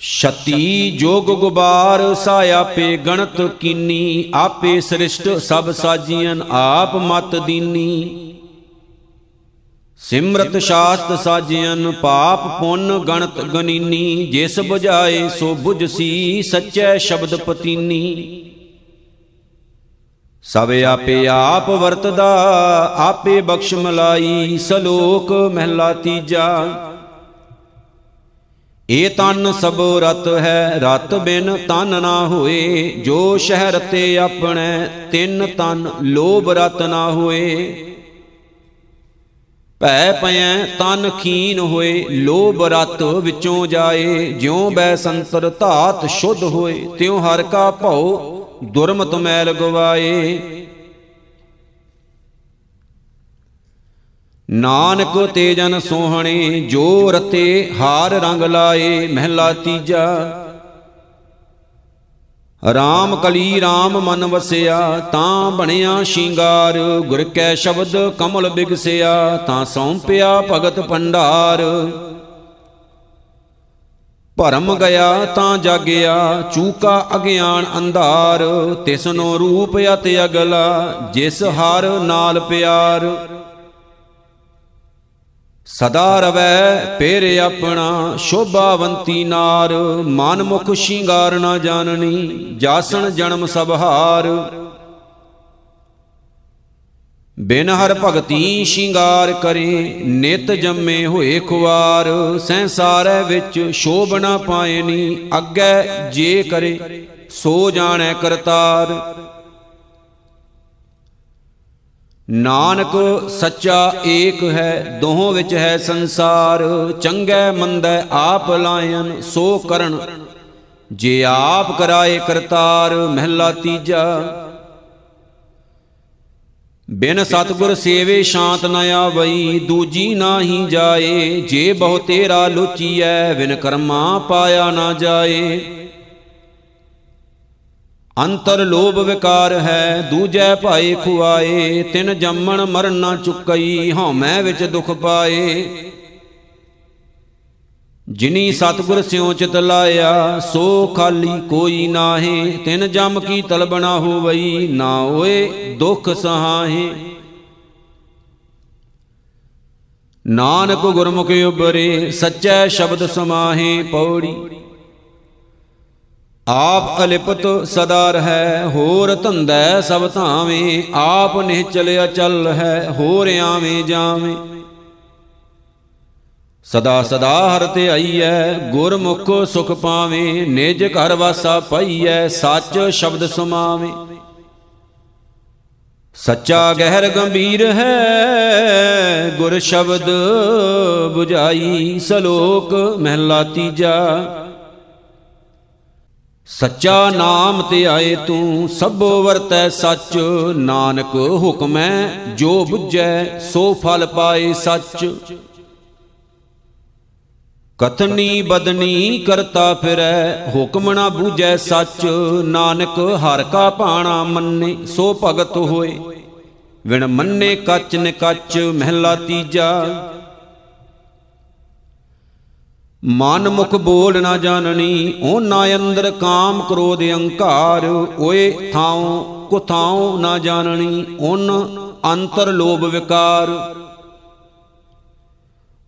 ਛਤੀ ਜੋਗ ਗੁਬਾਰ ਸਾਇਆਪੇ ਗਣਤ ਕੀਨੀ, ਆਪੇ ਸ੍ਰਿਸ਼ਟ ਸਭ ਸਾਜੀਆਂ ਆਪ ਮਤ ਦੀਨੀ। ਸਿਮਰਤ ਸ਼ਾਸਤ ਸਾਜਿਆਨ ਪਾਪ ਪੁੰਨ ਗਣਤ ਗਨੀਨੀ, ਜਿਸ 부ਝਾਏ ਸੋ 부ਝਸੀ ਸੱਚੈ ਸ਼ਬਦ ਪਤੀਨੀ। ਸਭ ਆਪੇ ਆਪ ਵਰਤਦਾ, ਆਪੇ ਬਖਸ਼ ਮਲਾਈ, ਸਲੋਕ ਮਹਿਲਾ ਤੀਜਾ। ਏ ਤਨ ਸਭ ਰਤ ਹੈ, ਰਤ ਬਿਨ ਤਨ ਨਾ ਹੋਏ, ਜੋ ਸ਼ਹਿਰ ਤੇ ਆਪਣੇ, ਤਿੰਨ ਤਨ ਲੋਭ ਰਤ ਨਾ ਹੋਏ। ਭੈ ਪਇਐ ਤਨ ਖੀਨ ਹੋਏ, ਲੋਭ ਰਤ ਵਿੱਚੋਂ ਜਾਏ। ਜਿਉ ਬੈ ਸੰਤਰ ਧਾਤ ਸ਼ੁੱਧ ਹੋਏ, ਤਿਉ ਹਰ ਕਾ ਭਉ ਦੁਰਮਤ ਮੈਲ ਗਵਾਏ। ਨਾਨਕ ਤੇਜਨ ਸੋਹਣੇ, ਜੋ ਰਤੇ ਹਾਰ ਰੰਗ ਲਾਏ, ਮਹਿਲਾ ਤੀਜਾ ਰਾਮ ਕਲੀ ਰਾਮ ਮਨ ਵਸਿਆ, ਤਾਂ ਬਣਿਆ ਸ਼ਿੰਗਾਰ। ਗੁਰ ਕੈ ਸ਼ਬਦ ਕਮਲ ਬਿਗਸਿਆ, ਤਾਂ ਸੌਂਪਿਆ ਭਗਤ ਭੰਡਾਰ। ਭਰਮ ਗਿਆ ਤਾਂ ਜਾਗਿਆ, ਚੂਕਾ ਅਗਿਆਨ ਅੰਧਾਰ। ਤਿਸਨੋ ਰੂਪ ਅਤਿ ਅਗਲਾ, ਜਿਸ ਹਰ ਨਾਲ ਪਿਆਰ। ਸਦਾ ਰਵੈ ਪੇਰ ਆਪਣਾ ਸ਼ੋਭਾਵੰਤੀ ਨਾਰ ਮਨ ਮੁਖ ਸ਼ਿੰਗਾਰ ਨਾ ਜਾਣਨੀ, ਜਾਸਣ ਜਨਮ ਸਭ ਹਾਰ ਬਿਨ ਹਰ ਭਗਤੀ ਸ਼ਿੰਗਾਰ ਕਰੇ, ਨਿਤ ਜੰਮੇ ਹੋਏ ਖੁਆਰ ਸੰਸਾਰੈ ਵਿੱਚ ਸ਼ੋਭ ਨਾ ਪਾਏਨੀ ਅੱਗੇ ਜੇ ਕਰੇ, ਸੋ ਜਾਣੈ ਕਰਤਾਰ। ਨਾਨਕ ਸੱਚਾ ਏਕ ਹੈ, ਦੋਹਾਂ ਵਿੱਚ ਹੈ ਸੰਸਾਰ। ਚੰਗੈ ਮੰਦੈ ਆਪ ਲਾਇਨ, ਸੋ ਕਰਨ। ਜੇ ਆਪ ਕਰਾਏ ਕਰਤਾਰ, ਮਹਿਲਾ ਤੀਜਾ। ਬਿਨ ਸਤਗੁਰ ਸੇਵੇ ਸ਼ਾਂਤ ਨ ਆਵਈ, ਦੂਜੀ ਨਾਹੀ ਜਾਏ। ਜੇ ਬਹੁ ਤੇਰਾ ਲੋਚੀਐ, ਬਿਨ ਕਰਮਾ ਪਾਇਆ ਨਾ ਜਾਏ। ਅੰਤਰ ਲੋਭ ਵਿਕਾਰ ਹੈ, ਦੂਜੈ ਭਾਏ ਖੁਆਏ, ਤਿਨ ਜੰਮਣ ਮਰਨ ਨਾ ਚੁਕਈ, ਹਉਮੈ ਵਿੱਚ ਦੁਖ ਪਾਏ। ਜਿਨੀ ਸਤਗੁਰ ਸਿਉ ਚਿਤ ਲਾਇਆ, ਸੋ ਖਾਲੀ ਕੋਈ ਨਾਹੀ, ਤਿਨ ਜਮ ਕੀ ਤਲਬਣਾ ਹੋਵਈ, ਨਾ ਓਏ ਦੁਖ ਸਹਾਹੇ। ਨਾਨਕ ਗੁਰਮੁਖ ਉਬਰੇ ਸੱਚੈ ਸ਼ਬਦ ਸਮਾਹੇ, ਪੌੜੀ ਆਪ ਅਲਿਪਤ ਸਦਾ ਰਹੈ, ਹੋਰ ਧੰਦੈ ਸਭ ਧਾਵੇਂ, ਆਪ ਨਿਹਚਲ ਅਚਲ ਹੈ, ਹੋਰ ਆਵੇਂ ਜਾਵੇਂ। ਸਦਾ ਸਦਾ ਹਰ ਤੇ ਆਈਐ, ਗੁਰਮੁਖ ਸੁਖ ਪਾਵੇਂ, ਨਿਜ ਘਰ ਵਾਸਾ ਪਈਐ, ਸੱਚ ਸ਼ਬਦ ਸਮਾਵੇਂ। ਸੱਚਾ ਗਹਿਰ ਗੰਭੀਰ ਹੈ, ਗੁਰ ਸ਼ਬਦ 부ਝਾਈ ਸਲੋਕ ਮਹਿਲਾ ਤੀਜਾ। ਸੱਚਾ ਨਾਮ ਤੇ ਆਏ ਤੂੰ, ਸਭੋ ਵਰਤੈ ਸੱਚ। ਨਾਨਕ ਹੁਕਮੈ ਜੋ 부ਝੈ ਸੋ ਫਲ ਪਾਏ ਸੱਚ। ਕਥਨੀ ਬਦਨੀ ਕਰਤਾ ਫਿਰੈ, ਹੁਕਮ ਨਾ ਬੂਝੈ ਸੱਚ। ਨਾਨਕ ਹਰ ਕਾ ਭਾਣਾ ਮੰਨੇ, ਸੋ ਭਗਤ ਹੋਏ। ਵਿਣ ਮੰਨੇ ਕੱਚ ਨਿਕੱਚ, ਮਹਿਲਾ ਤੀਜਾ। ਮਨ ਮੁਖ ਬੋਲ ਨਾ ਜਾਣਨੀ ਨਾ ਅੰਦਰ ਕਾਮ ਕ੍ਰੋਧ ਅਹੰਕਾਰ, ਓਏ ਥਾਉ ਕੁਥਾਉ ਨਾ ਜਾਣਨੀ ਓਨ ਅੰਤਰ ਲੋਭ ਵਿਕਾਰ।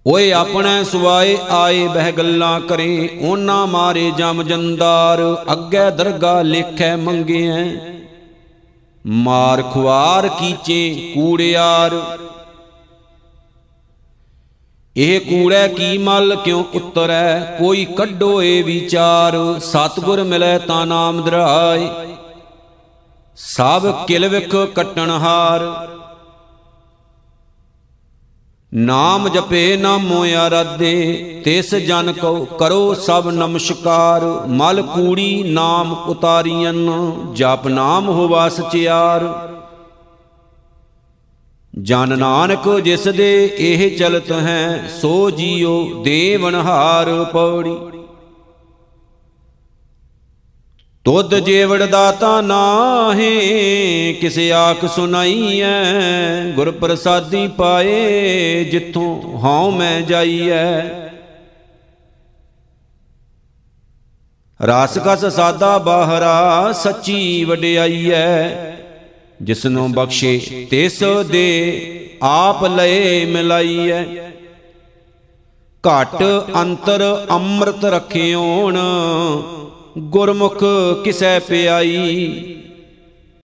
ਓਏ ਆਪਣੇ ਸੁਆਏ ਆਏ ਬਹਿ ਗੱਲਾਂ ਕਰੇ ਓਨਾ ਮਾਰੇ ਜਮ ਜੰਦਾਰ, ਅੱਗੇ ਦਰਗਾ ਲੇਖੈ ਮੰਗਿਐ। ਮਾਰ ਖੁਆਰ ਕੀਚੇ ਕੂੜਿਆਰ ਇਹ ਕੂੜੈ ਕੀ ਮਲ ਕਿਉ ਉਤਰੈ? ਕੋਈ ਕੱਢੋ ਏ ਵਿਚਾਰ, ਸਤਗੁਰ ਮਿਲੈ ਤਾਂ ਨਾਮ ਦਰਾਏ। ਸਭ ਕਿਲ ਵਿਖ ਕਟਣ ਹਾਰ। ਨਾਮ ਜਪੇ ਨਾਮੋ ਆਰਾਧੇ ਤਿਸ ਜਨ ਕੋ ਕਰੋ ਸਭ ਨਮਸਕਾਰ। ਮਲ ਕੂੜੀ ਨਾਮ ਉਤਾਰੀਆਂ ਜਪ ਨਾਮ ਹੋਵਾ ਸਚਿਆਰ ਜਨ ਨਾਨਕ ਜਿਸ ਦੇ ਇਹ ਚਲਤ ਹੈ, ਸੋ ਜੀਉ ਦੇਵਨਹਾਰ ਪੌੜੀ। ਤੁਧ ਜੀਵੜ ਦਾਤਾ ਨਾਹੀ, ਕਿਸ ਆਖ ਸੁਨਾਈਐ ਗੁਰ ਪ੍ਰਸਾਦੀ ਪਾਏ ਜਿੱਥੋਂ ਹਉ ਮੈਂ ਜਾਈਐ। ਰਾਸ ਕਸ ਸਾਦਾ ਬਾਹਰਾ, ਸੱਚੀ ਵਡਿਆਈਐ। ਜਿਸਨੂੰ ਬਖਸ਼ੇ ਤਿਸ ਦੇ ਆਪ ਲਏ ਮਿਲਾਈਐ। ਘਟ ਅੰਤਰ ਅੰਮ੍ਰਿਤ ਰਖਿਓਣ ਗੁਰਮੁਖ ਕਿਸੈ ਪਿਆਈ।